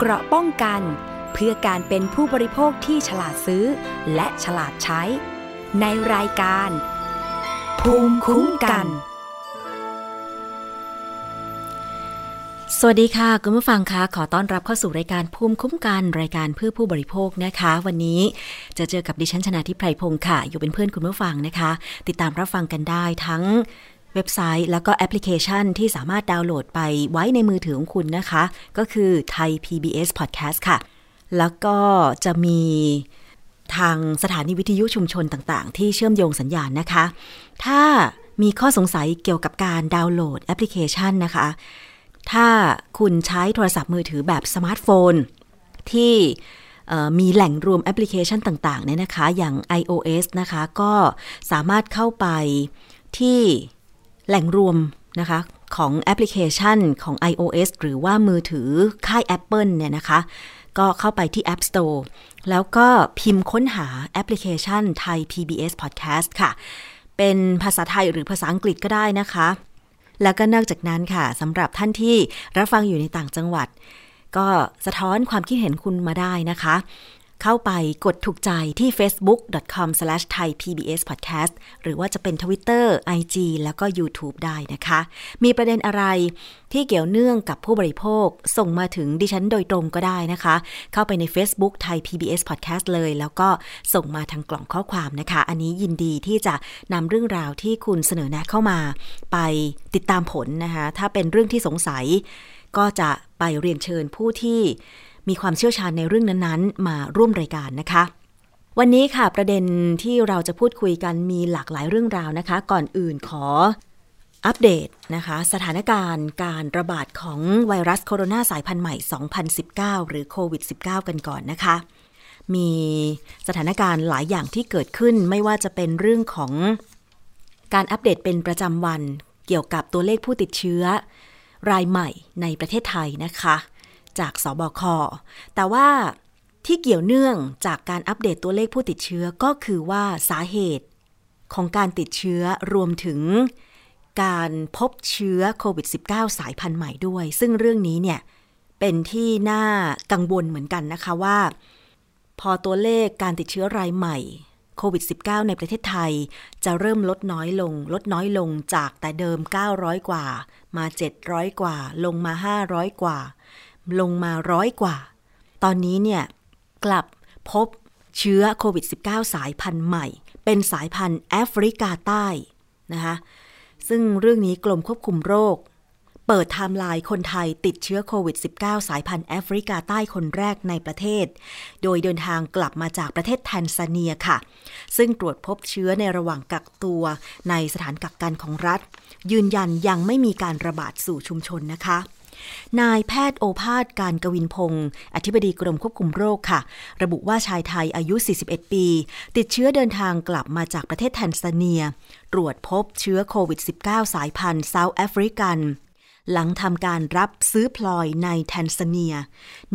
เกราะป้องกัน เพื่อการเป็นผู้บริโภคที่ฉลาดซื้อ และฉลาดใช้ ในรายการ ภูมิคุ้มกัน สวัสดีค่ะคุณผู้ฟังคะขอต้อนรับเข้าสู่รายการภูมิคุ้มกันรายการเพื่อผู้บริโภคนะคะ วันนี้จะเจอกับดิฉันชนะทิพไพรพงศ์ค่ะ อยู่เป็นเพื่อนคุณผู้ฟังนะคะ ติดตามรับฟังกันได้ทั้ง เว็บไซต์ แล้วก็แอปพลิเคชันที่สามารถดาวน์โหลดไปไว้ในมือถือของคุณนะคะ ก็คือไทย PBS Podcast ค่ะ แล้วก็จะมีทางสถานีวิทยุชุมชนต่างๆ ที่เชื่อมโยงสัญญาณนะคะ ถ้ามีข้อสงสัยเกี่ยวกับการดาวน์โหลดแอปพลิเคชันนะคะ ถ้าคุณใช้โทรศัพท์มือถือแบบสมาร์ทโฟน ที่มีแหล่งรวมแอปพลิเคชันต่างๆเนี่ยนะคะ อย่าง iOS นะคะ ก็สามารถเข้าไปที่ แหล่งรวมนะคะของแอปพลิเคชันของ iOS หรือว่ามือถือค่าย Apple เนี่ยนะคะ ก็เข้าไปที่ App Store แล้วก็พิมพ์ค้นหาแอปพลิเคชันไทย PBS Podcast ค่ะ เป็นภาษาไทยหรือภาษาอังกฤษก็ได้นะคะ แล้วก็นอกจากนั้นค่ะสำหรับท่านที่รับฟังอยู่ในต่างจังหวัด ก็สะท้อนความคิดเห็นคุณมาได้นะคะ เข้าไปกดถูกใจที่ facebook.com/thaipbspodcast หรือว่าจะเป็น Twitter, IG แล้วก็ YouTube ได้นะคะ มีประเด็นอะไรที่เกี่ยวเนื่องกับผู้บริโภค ส่งมาถึงดิฉันโดยตรงก็ได้นะคะ เข้าไปใน Facebook ไทย PBS Podcast เลย แล้วก็ส่งมาทางกล่องข้อความนะคะ อันนี้ยินดีที่จะนำเรื่องราวที่คุณเสนอแนะเข้ามา ไปติดตามผลนะคะ ถ้าเป็นเรื่องที่สงสัยก็จะไปเรียนเชิญผู้ที่ มีความเชี่ยวชาญในเรื่องนั้นๆ มาร่วมรายการนะคะ วันนี้ค่ะประเด็นที่เราจะพูดคุยกันมีหลากหลายเรื่องราวนะคะ ก่อนอื่นขออัปเดตนะคะ สถานการณ์การระบาดของไวรัสโคโรนาสายพันธุ์ใหม่ 2019 หรือโควิด -19 กันก่อนนะคะ มีสถานการณ์หลายอย่างที่เกิดขึ้นไม่ว่าจะเป็นเรื่องของการอัปเดตเป็นประจำวันเกี่ยวกับตัวเลขผู้ติดเชื้อ รายใหม่ในประเทศไทยนะคะ จากสบค แต่ว่าที่เกี่ยวเนื่องจากการอัปเดตตัวเลขผู้ติดเชื้อก็คือว่าสาเหตุของการติดเชื้อรวมถึงการพบเชื้อโควิด -19 สายพันธุ์ใหม่ด้วย ซึ่งเรื่องนี้เนี่ยเป็นที่น่ากังวลเหมือนกันนะคะว่า พอตัวเลขการติดเชื้อรายใหม่โควิด -19 ในประเทศไทย จะเริ่มลดน้อยลง ลดน้อยลงจากแต่เดิม 900 กว่า มา 700 กว่า ลงมา 500 กว่า ลงมาร้อยกว่า ตอนนี้เนี่ยกลับพบเชื้อโควิด -19 สายพันธุ์ใหม่ เป็นสายพันธุ์แอฟริกาใต้นะคะซึ่งเรื่องนี้กรมควบคุมโรค เปิดไทม์ไลน์คนไทยติดเชื้อโควิด -19 สายพันธุ์แอฟริกาใต้คนแรกในประเทศ โดยเดินทางกลับมาจากประเทศแทนซาเนียค่ะ ซึ่งตรวจพบเชื้อในระหว่างกักตัวในสถานกักกันของรัฐ ยืนยันยังไม่มีการระบาดสู่ชุมชนนะคะ นายแพทย์โอภาสการกวินพงศ์อธิบดีกรมควบคุมโรคค่ะ ระบุว่าชายไทยอายุ 41 ปี ติดเชื้อเดินทางกลับมาจากประเทศแทนซาเนีย ตรวจพบเชื้อโควิด -19 สายพันธุ์เซาท์แอฟริกันหลังทำการรับซื้อพลอยในแทนซาเนีย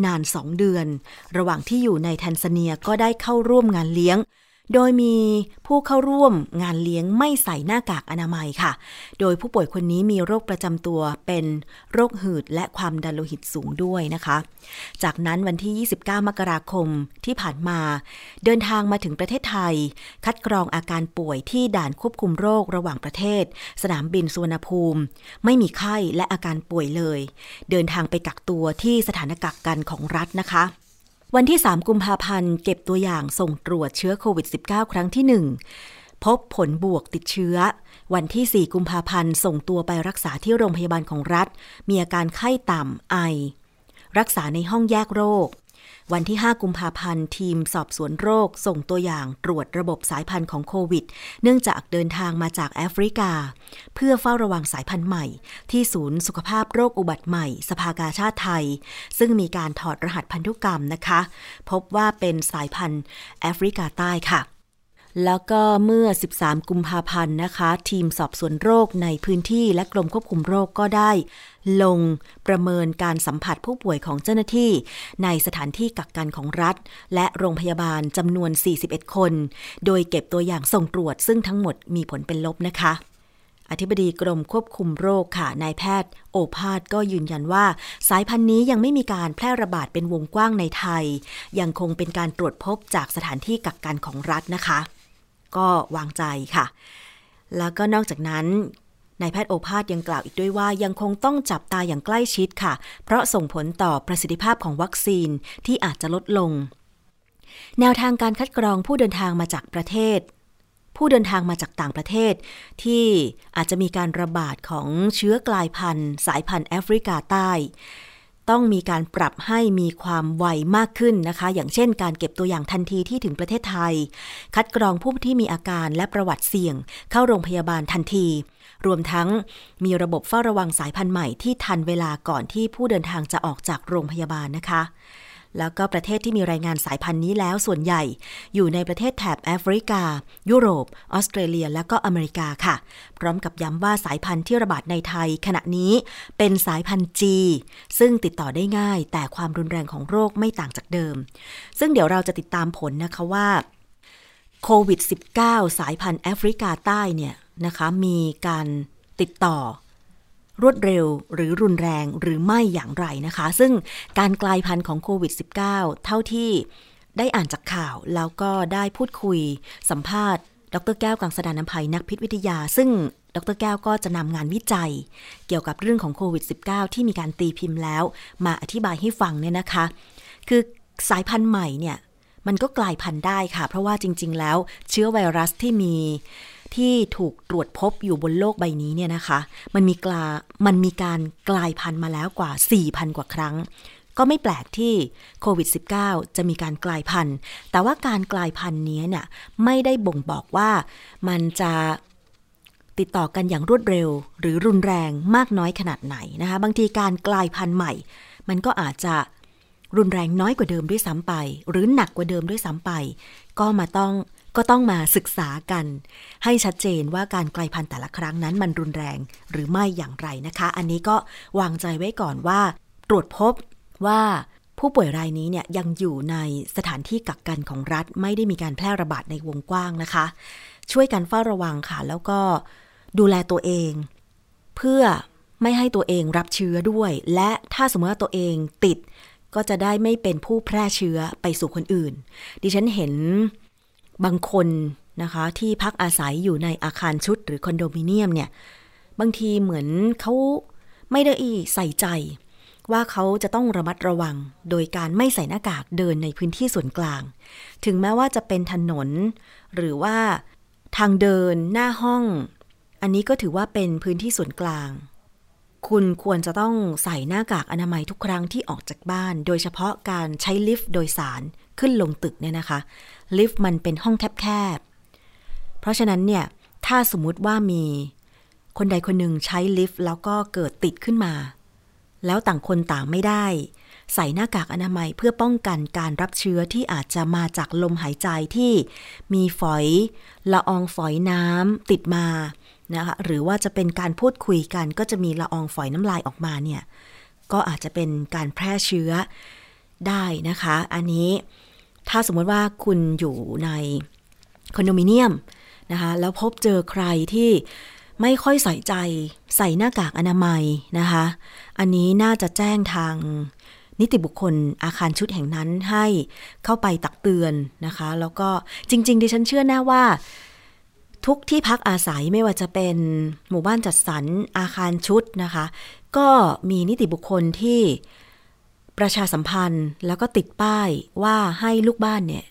นานสองเดือน ระหว่างที่อยู่ในแทนซาเนียก็ได้เข้าร่วมงานเลี้ยง โดยมีผู้เข้าร่วมงานเลี้ยงไม่ใส่หน้ากากอนามัยค่ะ โดยผู้ป่วยคนนี้มีโรคประจำตัวเป็นโรคหืดและความดันโลหิตสูงด้วยนะคะ จากนั้นวันที่ 29 มกราคมที่ผ่านมา เดินทางมาถึงประเทศไทย คัดกรองอาการป่วยที่ด่านควบคุมโรคระหว่างประเทศ สนามบินสุวรรณภูมิ ไม่มีไข้และอาการป่วยเลย เดินทางไปกักตัวที่สถานกักกันของรัฐนะคะ วันที่ 3 กุมภาพันธ์เก็บตัวอย่างส่งตรวจเชื้อโควิด -19 ครั้งที่ 1 พบผลบวกติดเชื้อ วันที่ 4 กุมภาพันธ์ส่งตัวไปรักษาที่โรงพยาบาลของรัฐ มีอาการไข้ต่ำไอ รักษาในห้องแยกโรค วันที่ 5 กุมภาพันธ์ ทีมสอบสวนโรค ส่งตัวอย่างตรวจระบบสายพันธุ์ของโควิด เนื่องจากเดินทางมาจากแอฟริกา เพื่อเฝ้าระวังสายพันธุ์ใหม่ ที่ศูนย์สุขภาพโรคอุบัติใหม่ สภากาชาติไทย ซึ่งมีการถอดรหัสพันธุกรรมนะคะ พบว่าเป็นสายพันธุ์แอฟริกาใต้ค่ะ แล้วก็เมื่อ 13 กุมภาพันธ์นะคะ ทีมสอบสวนโรคในพื้นที่และกรมควบคุมโรคก็ได้ ลงประเมินการสัมผัสผู้ป่วยของเจ้าหน้าที่ ในสถานที่กักกันของรัฐ และโรงพยาบาลจำนวน 41 คน โดยเก็บตัวอย่างส่งตรวจ ซึ่งทั้งหมดมีผลเป็นลบนะคะอธิบดีกรมควบคุมโรคค่ะ นายแพทย์ โอภาสก็ยืนยันว่า สายพันธุ์นี้ยังไม่มีการแพร่ระบาดเป็นวงกว้างในไทย ยังคงเป็นการตรวจพบจากสถานที่กักกันของรัฐนะคะ ก็วางใจค่ะ แล้วก็นอกจากนั้นนายแพทย์โอภาสยังกล่าวอีกด้วยว่ายังคงต้องจับตาอย่างใกล้ชิดค่ะ เพราะส่งผลต่อประสิทธิภาพของวัคซีนที่อาจจะลดลง แนวทางการคัดกรองผู้เดินทางมาจากประเทศ ผู้เดินทางมาจากต่างประเทศ ที่อาจจะมีการระบาดของเชื้อกลายพันธุ์ สายพันธุ์แอฟริกาใต้ ต้องมีการปรับให้มีความไวมากขึ้นนะคะ อย่างเช่น การเก็บตัวอย่างทันทีที่ถึงประเทศไทย คัดกรองผู้ที่มีอาการและประวัติเสี่ยง เข้าโรงพยาบาลทันที รวมทั้งมีระบบเฝ้าระวังสายพันธุ์ใหม่ที่ทันเวลาก่อนที่ผู้เดินทางจะออกจากโรงพยาบาลนะคะ แล้วก็ประเทศที่มีรายงานสายพันธุ์นี้แล้วส่วนใหญ่ อยู่ในประเทศแถบแอฟริกา ยุโรป ออสเตรเลีย และก็อเมริกาค่ะ พร้อมกับย้ำว่าสายพันธุ์ที่ระบาดในไทย ขณะนี้เป็นสายพันธุ์ G ซึ่งติดต่อได้ง่าย แต่ความรุนแรงของโรคไม่ต่างจากเดิม ซึ่งเดี๋ยวเราจะติดตามผลนะคะว่าโควิด -19 สายพันธุ์แอฟริกาใต้เนี่ยนะคะมีการติดต่อ รวดเร็วหรือรุนแรงหรือไม่อย่างไรนะคะ ซึ่งการกลายพันธุ์ของโควิด -19 เท่าที่ได้อ่านจากข่าวแล้วก็ได้พูดคุยสัมภาษณ์ ดรแก้วกังสดานนภัยนักพิษวิทยา ซึ่งดรแก้วก็จะนำงานวิจัย เกี่ยวกับเรื่องของโควิด -19 ที่มีการตีพิมพ์แล้ว มาอธิบายให้ฟังเนี่ยนะคะ คือสายพันธุ์ใหม่เนี่ยมันก็กลายพันธุ์ได้ค่ะ เพราะว่าจริง ๆ แล้วเชื้อไวรัสที่มี ที่ถูกตรวจพบอยู่บนโลกใบนี้เนี่ยนะคะ มันมีกลามันมีการกลายพันธุ์มาแล้วกว่า 4,000 กว่าครั้ง ก็ไม่แปลกที่โควิด -19 จะมีการกลายพันธุ์ แต่ว่าการกลายพันธุ์นี้เนี่ยไม่ได้บ่งบอกว่ามันจะติดต่อกันอย่างรวดเร็ว หรือรุนแรงมากน้อยขนาดไหนนะคะ บางทีการกลายพันธุ์ใหม่ มันก็อาจจะรุนแรงน้อยกว่าเดิมด้วยซ้ำไป หรือหนักกว่าเดิมด้วยซ้ำไป ก็มาต้อง ก็ต้องมาศึกษากัน ให้ชัดเจนว่าการกลายพันธุ์แต่ละครั้งนั้นมันรุนแรงหรือไม่อย่างไรนะคะ อันนี้ก็วางใจไว้ก่อนว่า ตรวจพบว่าผู้ป่วยรายนี้เนี่ยยังอยู่ในสถานที่กักกันของรัฐ ไม่ได้มีการแพร่ระบาดในวงกว้างนะคะ ช่วยกันเฝ้าระวังค่ะ แล้วก็ดูแลตัวเอง เพื่อไม่ให้ตัวเองรับเชื้อด้วย และถ้าสมมติว่าตัวเองติดก็จะได้ไม่เป็นผู้แพร่เชื้อไปสู่คนอื่น ดิฉันเห็น บางคนนะคะที่พักอาศัยอยู่ในอาคารชุดหรือคอนโดมิเนียมเนี่ย บางทีเหมือนเขาไม่ได้ใส่ใจ ว่าเขาจะต้องระมัดระวัง โดยการไม่ใส่หน้ากากเดินในพื้นที่ส่วนกลาง ถึงแม้ว่าจะเป็นถนน หรือว่าทางเดินหน้าห้อง อันนี้ก็ถือว่าเป็นพื้นที่ส่วนกลาง คุณควรจะต้องใส่หน้ากากอนามัยทุกครั้งที่ออกจากบ้าน โดยเฉพาะการใช้ลิฟต์โดยสาร ขึ้นลงตึกเนี่ยนะคะ ลิฟต์มันเป็นห้องแคบๆ เพราะฉะนั้นเนี่ย ถ้าสมมุติว่ามีคนใดคนหนึ่งใช้ลิฟต์แล้วก็เกิดติดขึ้นมา แล้วต่างคนต่างไม่ได้ ใส่หน้ากากอนามัยเพื่อป้องกันการรับเชื้อที่อาจจะมาจากลมหายใจที่มีฝอย ละอองฝอยน้ำติดมานะคะหรือว่าจะเป็นการพูดคุยกันก็จะมีละอองฝอยน้ำลายออกมาเนี่ยก็อาจจะเป็นการแพร่เชื้อ ได้นะคะ อันนี้ถ้าสมมติว่าคุณอยู่ในคอนโดมิเนียมนะคะ แล้วพบเจอใครที่ไม่ค่อยใส่ใจใส่หน้ากากอนามัยนะคะ อันนี้น่าจะแจ้งทางนิติบุคคลอาคารชุดแห่งนั้นให้เข้าไปตักเตือนนะคะ แล้วก็จริง ๆ ดิฉันเชื่อแน่ว่า ทุกที่พักอาศัยไม่ว่าจะเป็นหมู่บ้านจัดสรรอาคารชุดนะคะ ก็มีนิติบุคคลที่ ประชาสัมพันธ์แล้วก็ติดป้ายว่าให้ลูกบ้านเนี่ย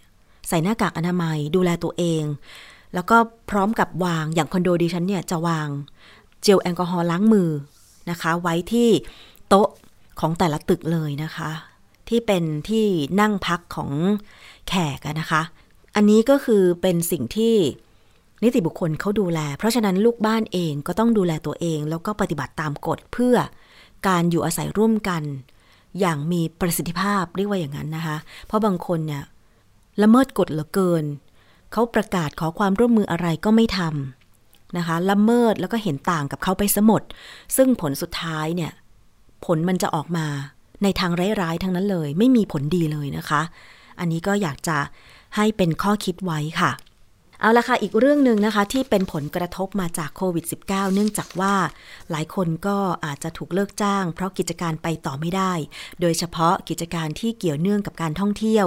ใส่หน้ากากอนามัยดูแลตัวเอง แล้วก็พร้อมกับวางอย่างคอนโดดิฉันเนี่ยจะวางเจลแอลกอฮอล์ล้างมือนะคะ ไว้ที่โต๊ะของแต่ละตึกเลยนะคะ ที่เป็นที่นั่งพักของแขกนะคะ อันนี้ก็คือเป็นสิ่งที่นิติบุคคลเขาดูแล เพราะฉะนั้นลูกบ้านเองก็ต้องดูแลตัวเอง แล้วก็ปฏิบัติตามกฎเพื่อการอยู่อาศัยร่วมกัน อย่างมีประสิทธิภาพเรียกว่าอย่างนั้นนะคะ เพราะบางคนเนี่ยละเมิดกฎเหลือเกิน เขาประกาศขอความร่วมมืออะไรก็ไม่ทำนะคะ ละเมิดแล้วก็เห็นต่างกับเขาไปสมด ซึ่งผลสุดท้ายเนี่ย ผลมันจะออกมาในทางร้ายๆทั้งนั้นเลย ไม่มีผลดีเลยนะคะ อันนี้ก็อยากจะให้เป็นข้อคิดไว้ค่ะ เอาละค่ะ อีกเรื่องหนึ่งนะคะ ที่เป็นผลกระทบมาจากโควิด -19 เนื่องจากว่าหลายคนก็อาจจะถูกเลิกจ้าง เพราะกิจการไปต่อไม่ได้ โดยเฉพาะกิจการที่เกี่ยวเนื่องกับการท่องเที่ยว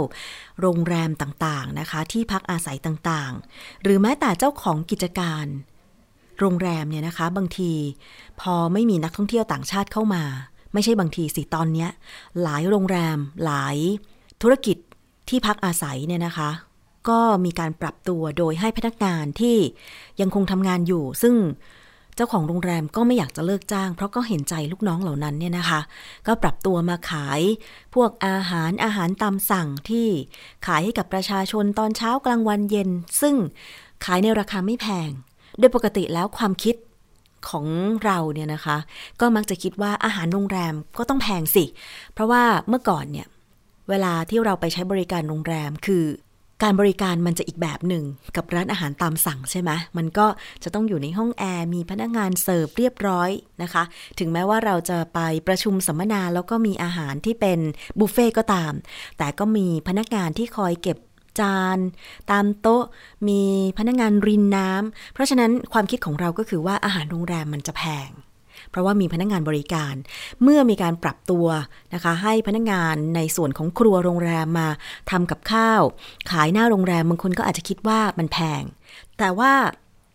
โรงแรมต่างๆนะคะ ที่พักอาศัยต่างๆ หรือแม้แต่เจ้าของกิจการ โรงแรมเนี่ยนะคะบางที พอไม่มีนักท่องเที่ยวต่างชาติเข้ามา ไม่ใช่บางทีสิตอนนี้หลายโรงแรมหลายธุรกิจที่พักอาศัยเนี่ยนะคะ ก็มีการปรับตัวโดยให้พนักงานที่ยังคงทำงานอยู่ ซึ่งเจ้าของโรงแรมก็ไม่อยากจะเลิกจ้าง เพราะก็เห็นใจลูกน้องเหล่านั้นเนี่ยนะคะ ก็ปรับตัวมาขายพวกอาหารอาหารตามสั่งที่ขายให้กับประชาชนตอนเช้ากลางวันเย็น ซึ่งขายในราคาไม่แพง โดยปกติแล้วความคิดของเราเนี่ยนะคะ ก็มักจะคิดว่าอาหารโรงแรมก็ต้องแพงสิ เพราะว่าเมื่อก่อนเนี่ยเวลาที่เราไปใช้บริการโรงแรมคือ การบริการมันจะอีกแบบหนึ่งกับร้านอาหารตามสั่งใช่ไหมมันก็จะต้องอยู่ในห้องแอร์มีพนักงานเสิร์ฟเรียบร้อยนะคะ ถึงแม้ว่าเราจะไปประชุมสัมมนาแล้วก็มีอาหารที่เป็นบุฟเฟ่ก็ตาม แต่ก็มีพนักงานที่คอยเก็บจานตามโต๊ะมีพนักงานรินน้ำเพราะฉะนั้นความคิดของเราก็คือว่าอาหารโรงแรมมันจะแพง เพราะว่ามีพนักงงานบริการ เมื่อมีการปรับตัวนะคะ ให้พนักงงานในส่วนของครัวโรงแรมมาทำกับข้าว ขายหน้าโรงแรมบางคนก็อาจจะคิดว่ามันแพง แต่ว่า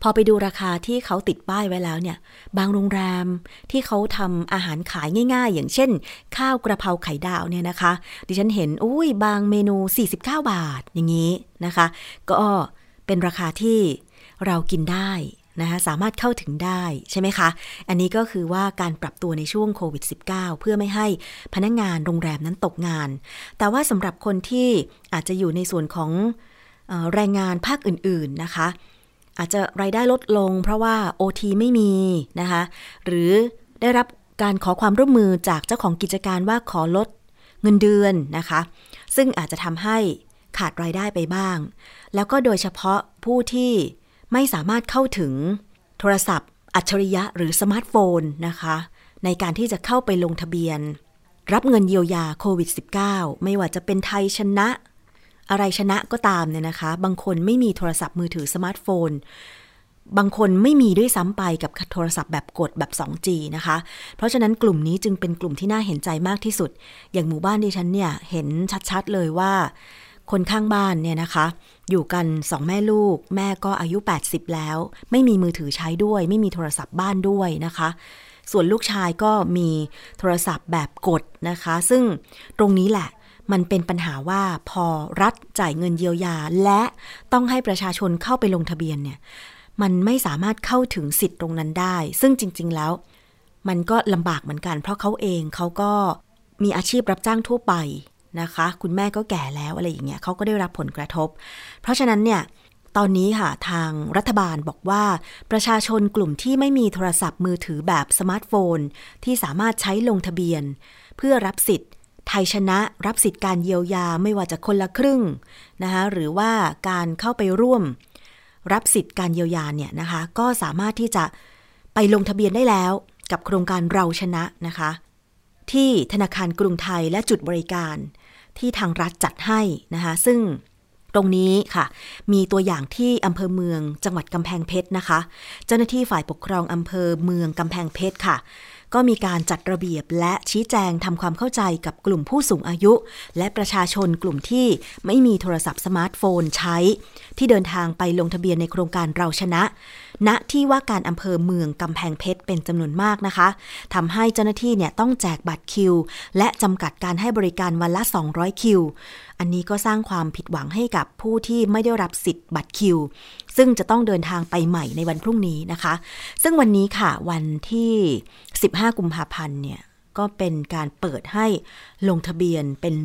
พอไปดูราคาที่เขาติดป้ายไว้แล้วเนี่ย บางโรงแรมที่เขาทำอาหารขายง่าย ๆ อย่างเช่น ข้าวกระเพราไข่ดาวเนี่ยนะคะ ดิฉันเห็นอุ้ยบางเมนู 49 บาทอย่างนี้นะคะ ก็เป็นราคาที่เรากินได้ นะคะสามารถเข้าถึงได้ใช่ไหมคะ อันนี้ก็คือว่าการปรับตัวในช่วงโควิด -19 เพื่อไม่ให้พนักงงานโรงแรมนั้นตกงาน แต่ว่าสำหรับคนที่อาจจะอยู่ในส่วนของแรงงานภาคอื่น ๆนะคะ อาจจะรายได้ลดลง เพราะว่า OT ไม่มีนะคะหรือได้รับการขอความร่วมมือจากเจ้าของกิจการว่าขอลดเงินเดือนนะคะ ซึ่งอาจจะทำให้ขาดรายได้ไปบ้าง แล้วก็โดยเฉพาะผู้ที่ ไม่สามารถเข้าถึงโทรศัพท์ อัจฉริยะหรือสมาร์ทโฟนนะคะ ในการที่จะเข้าไปลงทะเบียน รับเงินเยียวยาโควิด -19 ไม่ว่าจะเป็นไทยชนะ อะไรชนะก็ตามเนี่ยนะคะ บางคนไม่มีโทรศัพท์มือถือสมาร์ทโฟน บางคนไม่มีด้วยซ้ำไปกับโทรศัพท์แบบกดแบบ 2G นะคะ เพราะฉะนั้นกลุ่มนี้จึงเป็นกลุ่มที่น่าเห็นใจมากที่สุด อย่างหมู่บ้านดิฉันเนี่ยเห็นชัดๆเลยว่า คนข้างบ้านเนี่ยนะคะ อยู่กันสองแม่ลูก แม่ก็อายุ 80 แล้ว ไม่มีมือถือใช้ด้วย ไม่มีโทรศัพท์บ้านด้วยนะคะ ส่วนลูกชายก็มีโทรศัพท์แบบกดนะคะ ซึ่งตรงนี้แหละมันเป็นปัญหาว่าพอรัฐจ่ายเงินเยียวยา และต้องให้ประชาชนเข้าไปลงทะเบียนเนี่ยมันไม่สามารถเข้าถึงสิทธิ์ตรงนั้นได้ ซึ่งจริง ๆแล้ว มันก็ลำบากเหมือนกัน เพราะเขาเองเขาก็มีอาชีพรับจ้างทั่วไป นะคะ คุณแม่ก็แก่แล้วอะไรอย่างเงี้ยเขาก็ได้รับผลกระทบ เพราะฉะนั้นเนี่ยตอนนี้ค่ะทางรัฐบาลบอกว่า ประชาชนกลุ่มที่ไม่มีโทรศัพท์มือถือแบบสมาร์ทโฟน ที่สามารถใช้ลงทะเบียน เพื่อรับสิทธิ์ ไทยชนะรับสิทธิ์การเยียวยาไม่ว่าจะคนละครึ่งนะคะหรือว่าการเข้าไปร่วม รับสิทธิ์การเยียวยาเนี่ยนะคะก็สามารถที่จะไปลงทะเบียนได้แล้ว กับโครงการเราชนะนะคะ ที่ธนาคารกรุงไทยและจุดบริการ ที่ทางรัฐจัดให้นะคะซึ่งตรงนี้ค่ะ มีตัวอย่างที่อำเภอเมืองจังหวัดกำแพงเพชรนะคะ เจ้าหน้าที่ฝ่ายปกครองอำเภอเมืองกำแพงเพชรค่ะ ก็มีการจัดระเบียบและชี้แจงทำความเข้าใจกับกลุ่มผู้สูงอายุ และประชาชนกลุ่มที่ไม่มีโทรศัพท์สมาร์ทโฟนใช้ ที่เดินทางไปลงทะเบียนในโครงการเราชนะ ณที่ว่าการอำเภอเมืองกำแพงเพชรเป็นจำนวนมากนะคะทำให้เจ้าหน้าที่เนี่ยต้องแจกบัตรคิว และจำกัดการให้บริการวันละ 200 คิว อันนี้ก็สร้างความผิดหวังให้กับผู้ที่ไม่ได้รับสิทธิ์บัตรคิว ซึ่งจะต้องเดินทางไปใหม่ในวันพรุ่งนี้นะคะ ซึ่งวันนี้ค่ะวันที่ 15 กุมภาพันธ์เนี่ยก็เป็นการเปิดให้ลงทะเบียนเป็น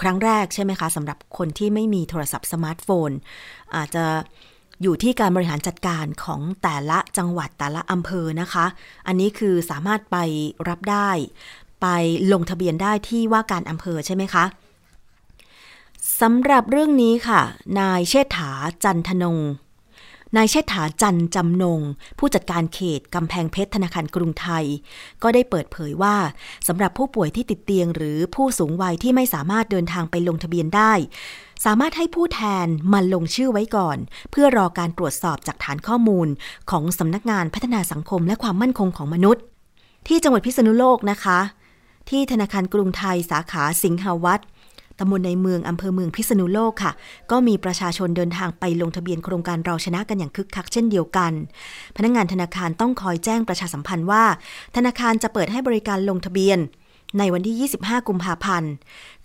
ครั้งแรกใช่ไหมคะสำหรับคนที่ไม่มีโทรศัพท์สมาร์ทโฟน อาจจะ อยู่ที่การบริหารจัดการของแต่ละจังหวัดแต่ละอำเภอนะคะ อันนี้คือสามารถไปรับได้ ไปลงทะเบียนได้ที่ว่าการอำเภอใช่ไหมคะสำหรับเรื่องนี้ค่ะ นายเชษฐาจันทนง นายเชษฐาจันจำนง ผู้จัดการเขตกำแพงเพชรธนาคารกรุงไทย ก็ได้เปิดเผยว่าสำหรับผู้ป่วยที่ติดเตียง หรือผู้สูงวัยที่ไม่สามารถเดินทางไปลงทะเบียนได้ สามารถให้ผู้แทนมาลงชื่อไว้ก่อน เพื่อรอการตรวจสอบจากฐานข้อมูล ของสำนักงานพัฒนาสังคมและความมั่นคงของมนุษย์ ที่จังหวัดพิษณุโลกนะคะ ที่ธนาคารกรุงไทยสาขาสิงหวัด ตำบลในเมืองอำเภอเมืองพิษณุโลกค่ะ ก็มีประชาชนเดินทางไปลงทะเบียนโครงการเราชนะกันอย่างคึกคักเช่นเดียวกัน พนักงงานธนาคารต้องคอยแจ้งประชาสัมพันธ์ว่า ธนาคารจะเปิดให้บริการลงทะเบียนในวันที่ 25 กุมภาพันธ์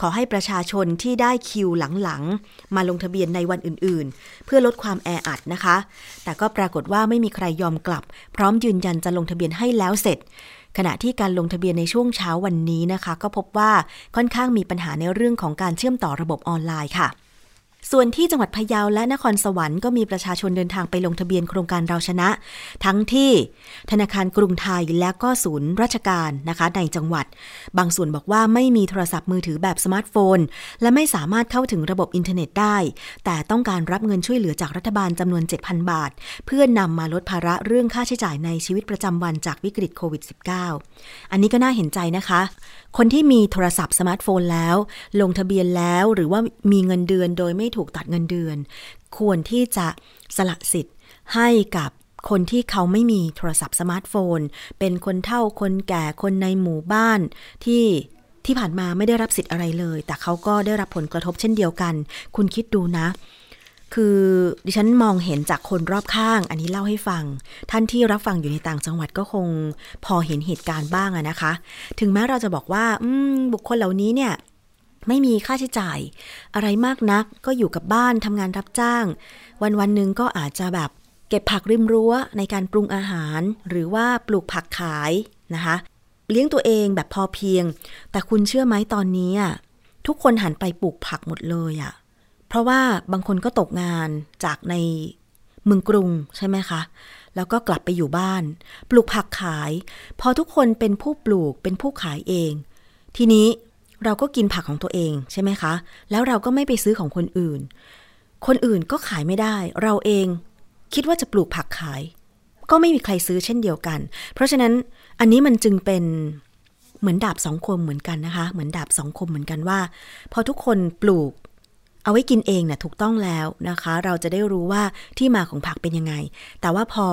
ขอให้ประชาชนที่ได้คิวหลังๆ มาลงทะเบียนในวันอื่นๆ เพื่อลดความแออัดนะคะ แต่ก็ปรากฏว่าไม่มีใครยอมกลับ พร้อมยืนยันจะลงทะเบียนให้แล้วเสร็จ ขณะที่การลงทะเบียนในช่วงเช้าวันนี้นะคะ ก็พบว่าค่อนข้างมีปัญหาในเรื่องของการเชื่อมต่อระบบออนไลน์ค่ะ ส่วนที่จังหวัดพะเยาและนครสวรรค์ก็มีประชาชนเดินทางไปลงทะเบียนโครงการเราชนะ ทั้งที่ธนาคารกรุงไทยและก็ศูนย์ราชการนะคะในจังหวัด บางส่วนบอกว่าไม่มีโทรศัพท์มือถือแบบสมาร์ทโฟน และไม่สามารถเข้าถึงระบบอินเทอร์เน็ตได้ แต่ต้องการรับเงินช่วยเหลือจากรัฐบาลจำนวน 7,000 บาท เพื่อนำมาลดภาระเรื่องค่าใช้จ่ายในชีวิตประจำวันจากวิกฤตโควิด -19 อันนี้ก็น่าเห็นใจนะคะ คนที่มีโทรศัพท์สมาร์ทโฟนแล้ว ลงทะเบียนแล้วหรือว่ามีเงินเดือนโดยไม่ถูกตัดเงินเดือน ควรที่จะสละสิทธิ์ให้กับคนที่เขาไม่มีโทรศัพท์สมาร์ทโฟน เป็นคนเฒ่าคนแก่คนในหมู่บ้านที่ที่ผ่านมาไม่ได้รับสิทธิ์อะไรเลย แต่เขาก็ได้รับผลกระทบเช่นเดียวกัน คุณคิดดูนะ คือดิฉันมองเห็นจากคนรอบข้าง อันนี้เล่าให้ฟัง ท่านที่รับฟังอยู่ในต่างจังหวัดก็คงพอเห็นเหตุการณ์บ้างอะนะคะ ถึงแม้เราจะบอกว่าบุคคลเหล่านี้เนี่ยไม่มีค่าใช้จ่าย อะไรมากนักก็อยู่กับบ้านทำงานรับจ้าง วันวันหนึ่งก็อาจจะแบบเก็บผักริมรั้วในการปรุงอาหาร หรือว่าปลูกผักขายนะคะ เลี้ยงตัวเองแบบพอเพียง แต่คุณเชื่อไหมตอนนี้ทุกคนหันไปปลูกผักหมดเลยอะ เพราะว่าบางคนก็ตกงานจากในเมืองกรุงใช่ไหมคะ แล้วก็กลับไปอยู่บ้าน ปลูกผักขาย พอทุกคนเป็นผู้ปลูกเป็นผู้ขายเอง ทีนี้เราก็กินผักของตัวเองใช่ไหมคะ แล้วเราก็ไม่ไปซื้อของคนอื่น คนอื่นก็ขายไม่ได้ เราเองคิดว่าจะปลูกผักขาย ก็ไม่มีใครซื้อเช่นเดียวกัน เพราะฉะนั้นอันนี้มันจึงเป็นเหมือนดาบสองคมเหมือนกันนะคะ เหมือนดาบสองคมเหมือนกันว่า พอทุกคนปลูก เอาไว้กินเองนะ่ะถูกต้องแล้วนะคะ เราจะได้รู้ว่าที่มาของผักเป็นยังไง แต่ว่าพอ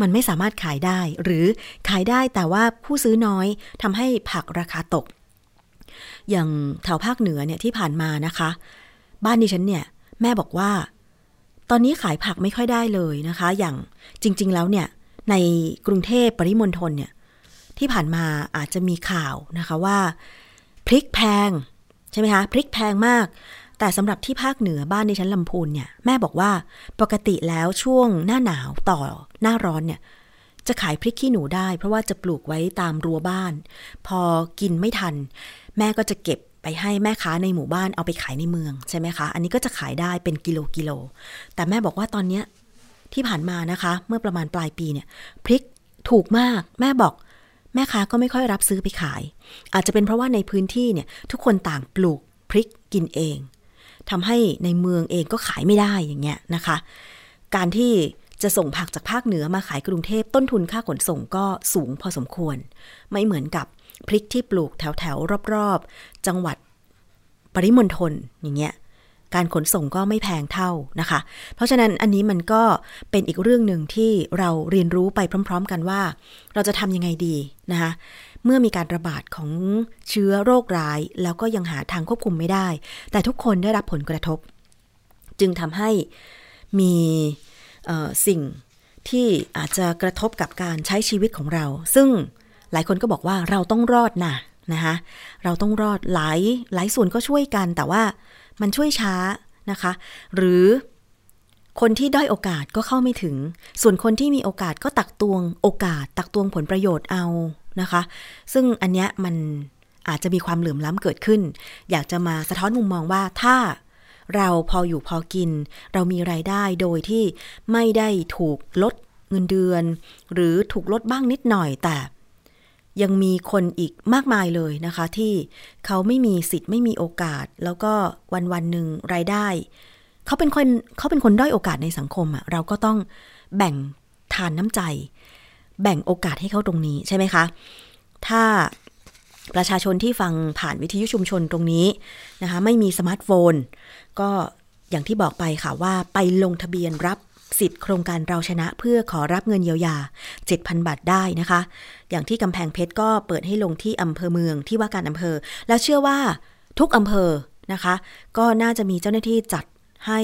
มันไม่สามารถขายได้ หรือขายได้แต่ว่าผู้ซื้อน้อยทำให้ผักราคาตก อย่างแถวภาคเหนือเนี่ยที่ผ่านมานะคะ บ้านดิฉันเนี่ย แม่บอกว่า ตอนนี้ขายผักไม่ค่อยได้เลยนะคะ อย่างจริง ๆ แล้วเนี่ย ในกรุงเทพปริมณฑลเนี่ย ที่ผ่านมาอาจจะมีข่าวนะคะว่า พริกแพงใช่ไหมคะพริกแพงมาก แต่สำหรับที่ภาคเหนือบ้านในชั้นลำพูนเนี่ย แม่บอกว่าปกติแล้วช่วงหน้าหนาวต่อหน้าร้อนเนี่ย จะขายพริกขี้หนูได้ เพราะว่าจะปลูกไว้ตามรั้วบ้าน พอกินไม่ทัน แม่ก็จะเก็บไปให้แม่ค้าในหมู่บ้านเอาไปขายในเมืองใช่ไหมคะ อันนี้ก็จะขายได้เป็นกิโลกิโล แต่แม่บอกว่าตอนเนี้ยที่ผ่านมานะคะ เมื่อประมาณปลายปีเนี่ย พริกถูกมาก แม่บอก แม่ค้าก็ไม่ค่อยรับซื้อไปขาย อาจจะเป็นเพราะว่าในพื้นที่เนี่ย ทุกคนต่างปลูกพริกกินเอง ทำให้ในเมืองเองก็ขายไม่ได้อย่างเงี้ยนะคะ การที่จะส่งผักจากภาคเหนือมาขายกรุงเทพต้นทุนค่าขนส่งก็สูงพอสมควร ไม่เหมือนกับพริกที่ปลูกแถวแถวรอบๆ จังหวัดปริมณฑลอย่างเงี้ย การขนส่งก็ไม่แพงเท่านะคะ เพราะฉะนั้นอันนี้มันก็เป็นอีกเรื่องหนึ่งที่เราเรียนรู้ไปพร้อม ๆ กันว่า เราจะทำยังไงดีนะคะเมื่อมีการระบาดของเชื้อโรคร้าย แล้วก็ยังหาทางควบคุมไม่ได้ แต่ทุกคนได้รับผลกระทบ จึงทำให้มีสิ่งที่อาจจะกระทบกับการใช้ชีวิตของเรา ซึ่งหลายคนก็บอกว่าเราต้องรอดนะนะคะเราต้องรอดหลายหลายส่วนก็ช่วยกัน แต่ว่า มันช่วยช้านะคะ หรือคนที่ด้อยโอกาสก็เข้าไม่ถึง ส่วนคนที่มีโอกาสก็ตักตวงโอกาส ตักตวงผลประโยชน์เอานะคะ ซึ่งอันเนี้ยมันอาจจะมีความเหลื่อมล้ำเกิดขึ้น อยากจะมาสะท้อนมุมมองว่าถ้าเราพออยู่พอกิน เรามีไรายได้โดยที่ไม่ได้ถูกลดเงินเดือน หรือถูกลดบ้างนิดหน่อยแต่ ยังมีคนอีกมากมายเลยนะคะ ที่เขาไม่มีสิทธิ์ไม่มีโอกาส แล้วก็วันวันหนึ่งรายได้ เขาเป็นคนเขาเป็นคนด้อยโอกาสในสังคมอะเราก็ต้องแบ่งทานน้ำใจ แบ่งโอกาสให้เขาตรงนี้ใช่ไหมคะ ถ้าประชาชนที่ฟังผ่านวิทยุชุมชนตรงนี้นะคะ ไม่มีสมาร์ทโฟน ก็อย่างที่บอกไปค่ะว่าไปลงทะเบียนรับ สิทธิ์โครงการเราชนะเพื่อขอรับเงินเยียวยา 7,000 บาทได้นะคะ อย่างที่กำแพงเพชรก็เปิดให้ลงที่อำเภอเมืองที่ว่าการอำเภอ แล้วเชื่อว่าทุกอำเภอนะคะ ก็น่าจะมีเจ้าหน้าที่จัดให้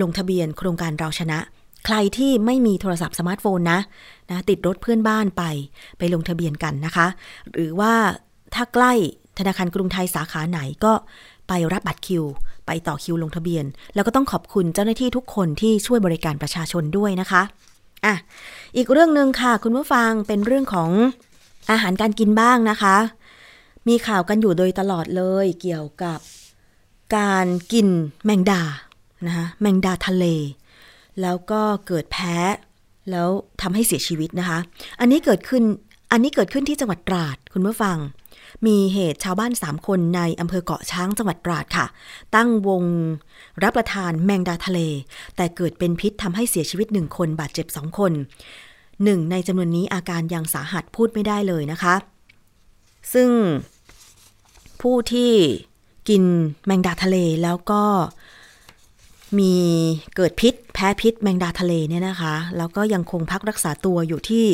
ลงทะเบียนโครงการเราชนะ ใครที่ไม่มีโทรศัพท์สมาร์ทโฟนนะนะ ติดรถเพื่อนบ้านไปไปลงทะเบียนกันนะคะ หรือว่าถ้าใกล้ธนาคารกรุงไทยสาขาไหนก็ไปรับบัตรคิวไปต่อคิวลงทะเบียน แล้วก็ต้องขอบคุณเจ้าหน้าที่ทุกคนที่ช่วยบริการประชาชนด้วยนะคะอะอีกเรื่องหนึ่งค่ะ คุณผู้ฟังเป็นเรื่องของอาหารการกินบ้างนะคะ มีข่าวกันอยู่โดยตลอดเลยเกี่ยวกับการกินแมงดานะคะแมงดาทะเล แล้วก็เกิดแพ้ แล้วทำให้เสียชีวิตนะคะ อันนี้เกิดขึ้นอันนี้เกิดขึ้นที่จังหวัดตราดคุณผู้ฟัง มีเหตุชาวบ้านสามคนในอำเภอเกาะช้างจังหวัดตราดค่ะ ตั้งวงรับประทานแมงดาทะเล แต่เกิดเป็นพิษทำให้เสียชีวิตหนึ่งคนบาดเจ็บสองคนหนึ่งในจำนวนนี้อาการยังสาหัสพูดไม่ได้เลยนะคะ ซึ่งผู้ที่กินแมงดาทะเลแล้วก็มีเกิดพิษ แพ้พิษแมงดาทะเลเนี่ยนะคะ แล้วก็ยังคงพักรักษาตัวอยู่ที่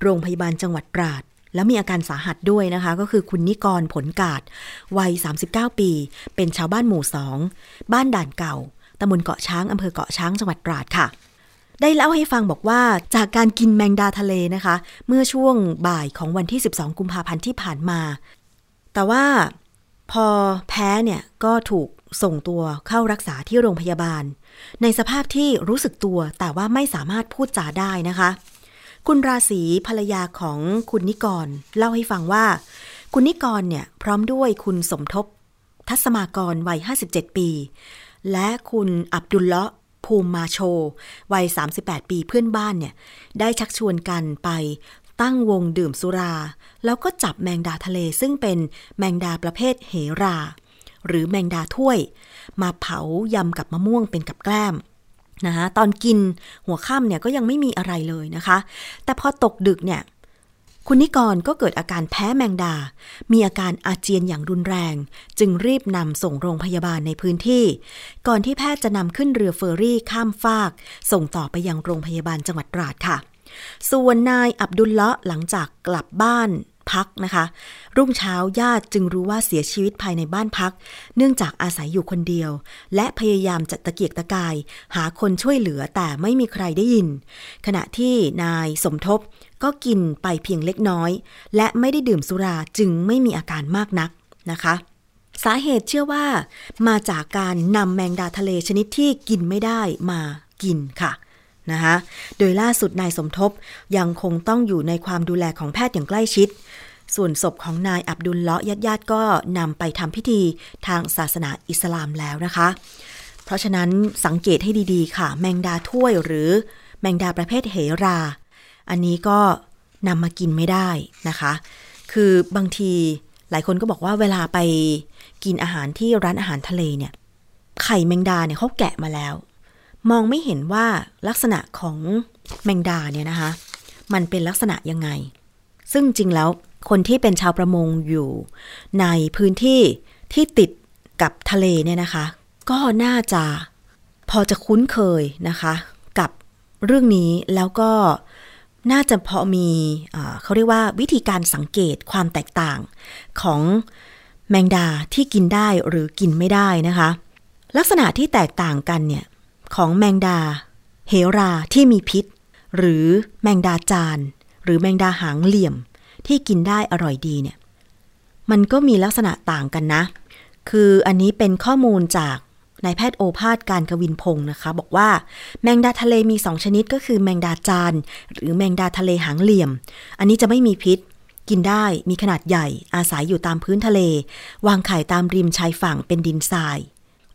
โรงพยาบาลจังหวัดตราด แล้วมีอาการสาหัสด้วยนะคะ ก็คือคุณนิกรผลกาดวัย 39 ปี เป็นชาวบ้านหมู่สองบ้านด่านเก่าตำบลเกาะช้างอำเภอเกาะช้างจังหวัดตราดค่ะ ได้เล่าให้ฟังบอกว่าจากการกินแมงดาทะเลนะคะ เมื่อช่วงบ่ายของวันที่ 12 กุมภาพันธ์ที่ผ่านมา แต่ว่าพอแพ้เนี่ยก็ถูกส่งตัวเข้ารักษาที่โรงพยาบาล ในสภาพที่รู้สึกตัวแต่ว่าไม่สามารถพูดจาได้นะคะ คุณราศีภรรยาของคุณนิกร เล่าให้ฟังว่า คุณนิกรเนี่ยพร้อมด้วยคุณสมทบ ทัศมากรวัย 57 ปี และคุณอับดุลเลาะภูมิมาโช วัย 38 ปีเพื่อนบ้านเนี่ยได้ชักชวนกันไปตั้งวงดื่มสุรา แล้วก็จับแมงดาทะเลซึ่งเป็นแมงดาประเภทเหรา หรือแมงดาถ้วย มาเผายำกับมะม่วงเป็นกับแกล้ม นะคะตอนกินหัวค่ำเนี่ยก็ยังไม่มีอะไรเลยนะคะ แต่พอตกดึกเนี่ยคุณนิกรก็เกิดอาการแพ้แมงดา มีอาการอาเจียนอย่างรุนแรง จึงรีบนำส่งโรงพยาบาลในพื้นที่ ก่อนที่แพทย์จะนำขึ้นเรือเฟอร์รี่ข้ามฟาก ส่งต่อไปยังโรงพยาบาลจังหวัดตราดค่ะ ส่วนนายอับดุลเลาะหลังจากกลับบ้าน พักนะคะ รุ่งเช้าญาติจึงรู้ว่าเสียชีวิตภายในบ้านพัก เนื่องจากอาศัยอยู่คนเดียว และพยายามจะตะเกียกตะกาย หาคนช่วยเหลือแต่ไม่มีใครได้ยิน ขณะที่นายสมทบก็กินไปเพียงเล็กน้อย และไม่ได้ดื่มสุราจึงไม่มีอาการมากนักนะคะสาเหตุเชื่อว่า มาจากการนำแมงดาทะเลชนิดที่กินไม่ได้มากินค่ะ นะคะโดยล่าสุดนายสมทบยังคงต้องอยู่ในความดูแลของแพทย์อย่างใกล้ชิด ส่วนศพของนายอับดุลเลาะญาติญาติก็นำไปทำพิธีทางศาสนาอิสลามแล้วนะคะ เพราะฉะนั้นสังเกตให้ดีๆ ค่ะ แมงดาถ้วยหรือแมงดาประเภทเหรา อันนี้ก็นำมากินไม่ได้นะคะ คือบางทีหลายคนก็บอกว่าเวลาไปกินอาหารที่ร้านอาหารทะเลเนี่ย ไข่แมงดาเนี่ยเขาแกะมาแล้ว มองไม่เห็นว่าลักษณะของแมงดาเนี่ยนะคะ มันเป็นลักษณะยังไง ซึ่งจริงแล้วคนที่เป็นชาวประมงอยู่ ในพื้นที่ที่ติดกับทะเลเนี่ยนะคะ ก็น่าจะพอจะคุ้นเคยนะคะ กับเรื่องนี้แล้วก็น่าจะพอมีเขาเรียกว่าวิธีการสังเกตความแตกต่างของแมงดาที่กินได้หรือกินไม่ได้นะคะ ลักษณะที่แตกต่างกันเนี่ย ของแมงดาเฮราที่มีพิษ หรือแมงดาจาน หรือแมงดาหางเหลี่ยมที่กินได้อร่อยดีเนี่ย มันก็มีลักษณะต่างกันนะ คืออันนี้เป็นข้อมูลจากนายแพทย์โอภาสการกวินพงศ์นะคะ บอกว่าแมงดาทะเลมีสองชนิดก็คือแมงดาจาน หรือแมงดาทะเลหางเหลี่ยม อันนี้จะไม่มีพิษ กินได้มีขนาดใหญ่อาศัยอยู่ตามพื้นทะเล วางไข่ตามริมชายฝั่งเป็นดินทราย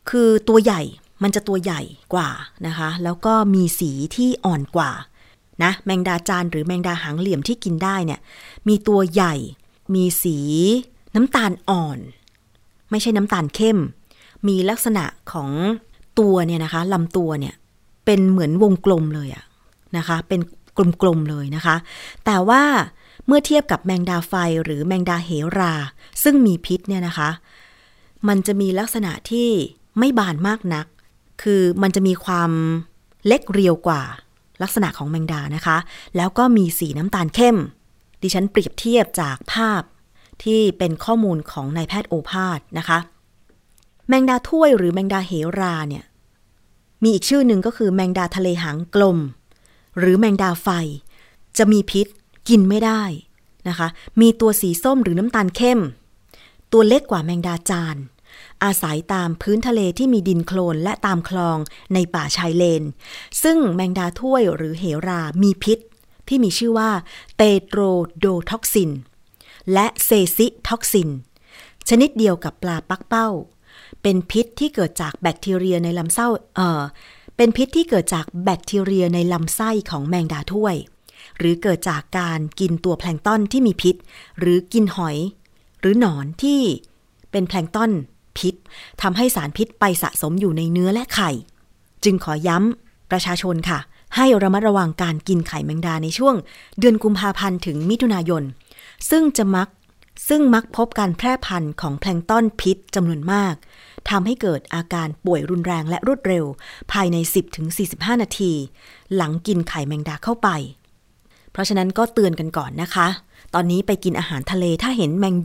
คือตัวใหญ่ มันจะตัวใหญ่กว่านะคะ แล้วก็มีสีที่อ่อนกว่านะแมงดาจานหรือแมงดาหางเหลี่ยมที่กินได้เนี่ยมีตัวใหญ่ มีสีน้ำตาลอ่อน ไม่ใช่น้ำตาลเข้ม มีลักษณะของตัวเนี่ยนะคะลำตัวเนี่ยเป็นเหมือนวงกลมเลยอะนะคะ เป็นกลมๆเลยนะคะ แต่ว่าเมื่อเทียบกับแมงดาไฟหรือแมงดาเหรา ซึ่งมีพิษเนี่ยนะคะ มันจะมีลักษณะที่ไม่บานมากนัก คือมันจะมีความเล็กเรียวกว่าลักษณะของแมงดานะคะ แล้วก็มีสีน้ำตาลเข้ม ดิฉันเปรียบเทียบจากภาพที่เป็นข้อมูลของนายแพทย์โอภาสนะคะ แมงดาถ้วยหรือแมงดาเหราเนี่ย มีอีกชื่อหนึ่งก็คือแมงดาทะเลหางกลม หรือแมงดาไฟ จะมีพิษกินไม่ได้นะคะ มีตัวสีส้มหรือน้ำตาลเข้ม ตัวเล็กกว่าแมงดาจาน อาศัยตามพื้นทะเลที่มีดินโคลนและตามคลองในป่าชายเลน ซึ่งแมงดาถ้วยหรือเหรามีพิษ ที่มีชื่อว่า tetrodotoxin และ saxitoxin ชนิดเดียวกับปลาปักเป้า เป็นพิษที่เกิดจากแบคทีเรียในลำไส้เออเป็นพิษที่เกิดจากแบคทีเรียในลำไส้ของแมงดาถ้วย หรือเกิดจากการกินตัวแพลงก์ตอนที่มีพิษ หรือกินหอย หรือหนอนที่เป็นแพลงก์ตอน พิษทำให้สารพิษไปสะสมอยู่ในเนื้อและไข่ จึงขอย้ำประชาชนค่ะ ให้ระมัดระวังการกินไข่แมงดาในช่วง เดือนกุมภาพันธ์ถึงมิถุนายน ซึ่งจะมักซึ่งมักพบการแพร่พันธุ์ของแพลงต้อนพิษจำนวนมากทำให้เกิดอาการป่วยรุนแรงและรวดเร็ว ภายใน 10-45 นาที หลังกินไข่แมงดาเข้าไป เพราะฉะนั้นก็เตือนกันก่อนนะคะ ตอนนี้ไปกินอาหารทะเลถ้าเห็นแมง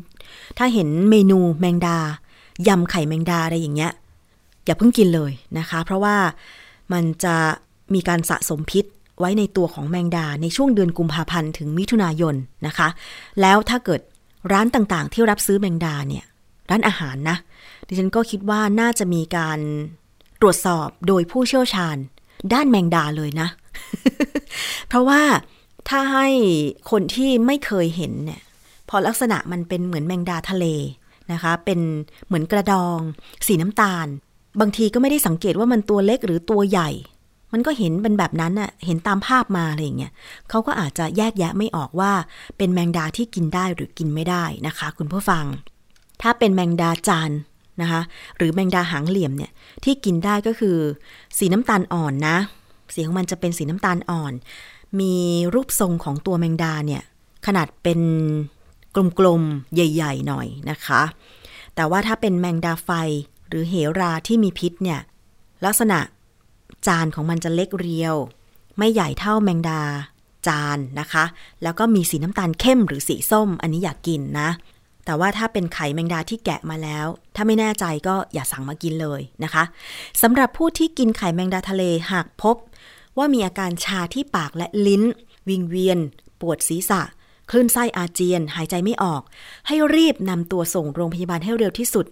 ถ้าเห็นเมนูแมงดา ยำไข่แมงดาอะไรอย่างเงี้ย อย่าเพิ่งกินเลยนะคะ เพราะว่ามันจะมีการสะสมพิษไว้ในตัวของแมงดาในช่วงเดือนกุมภาพันธ์ถึงมิถุนายนนะคะ แล้วถ้าเกิดร้านต่างๆ ที่รับซื้อแมงดาเนี่ยร้านอาหารนะ ดิฉันก็คิดว่าน่าจะมีการตรวจสอบโดยผู้เชี่ยวชาญ ด้านแมงดาเลยนะ เพราะว่าถ้าให้คนที่ไม่เคยเห็นเนี่ย พอลักษณะมันเป็นเหมือนแมงดาทะเล นะคะ เป็นเหมือนกระดอง สีน้ำตาล บางทีก็ไม่ได้สังเกตว่ามันตัวเล็กหรือตัวใหญ่ มันก็เห็นเป็นแบบนั้นน่ะเห็นตามภาพมาอะไรอย่างเงี้ยเขาก็อาจจะแยกแยะไม่ออกว่า เป็นแมงดาที่กินได้หรือกินไม่ได้นะคะ คุณผู้ฟัง ถ้าเป็นแมงดาจานนะคะ หรือแมงดาหางเหลี่ยมเนี่ยที่กินได้ก็คือ สีน้ำตาลอ่อนนะสีของมันจะเป็นสีน้ำตาลอ่อน มีรูปทรงของตัวแมงดาเนี่ยขนาดเป็น กลมๆ ใหญ่ ๆ หน่อยนะคะ แต่ว่าถ้าเป็นแมงดาไฟหรือเหราที่มีพิษเนี่ย ลักษณะจานของมันจะเล็กเรียว ไม่ใหญ่เท่าแมงดาจานนะคะ แล้วก็มีสีน้ำตาลเข้มหรือสีส้ม อันนี้อยากกินนะ แต่ว่าถ้าเป็นไข่แมงดาที่แกะมาแล้ว ถ้าไม่แน่ใจก็อย่าสั่งมากินเลยนะคะสำหรับผู้ที่กินไข่แมงดาทะเลหากพบ ว่ามีอาการชาที่ปากและลิ้น วิงเวียน ปวดศีรษะ คลื่นไส้อาเจียน หายใจไม่ออก ให้รีบนำตัวส่งโรงพยาบาลให้เร็วที่สุด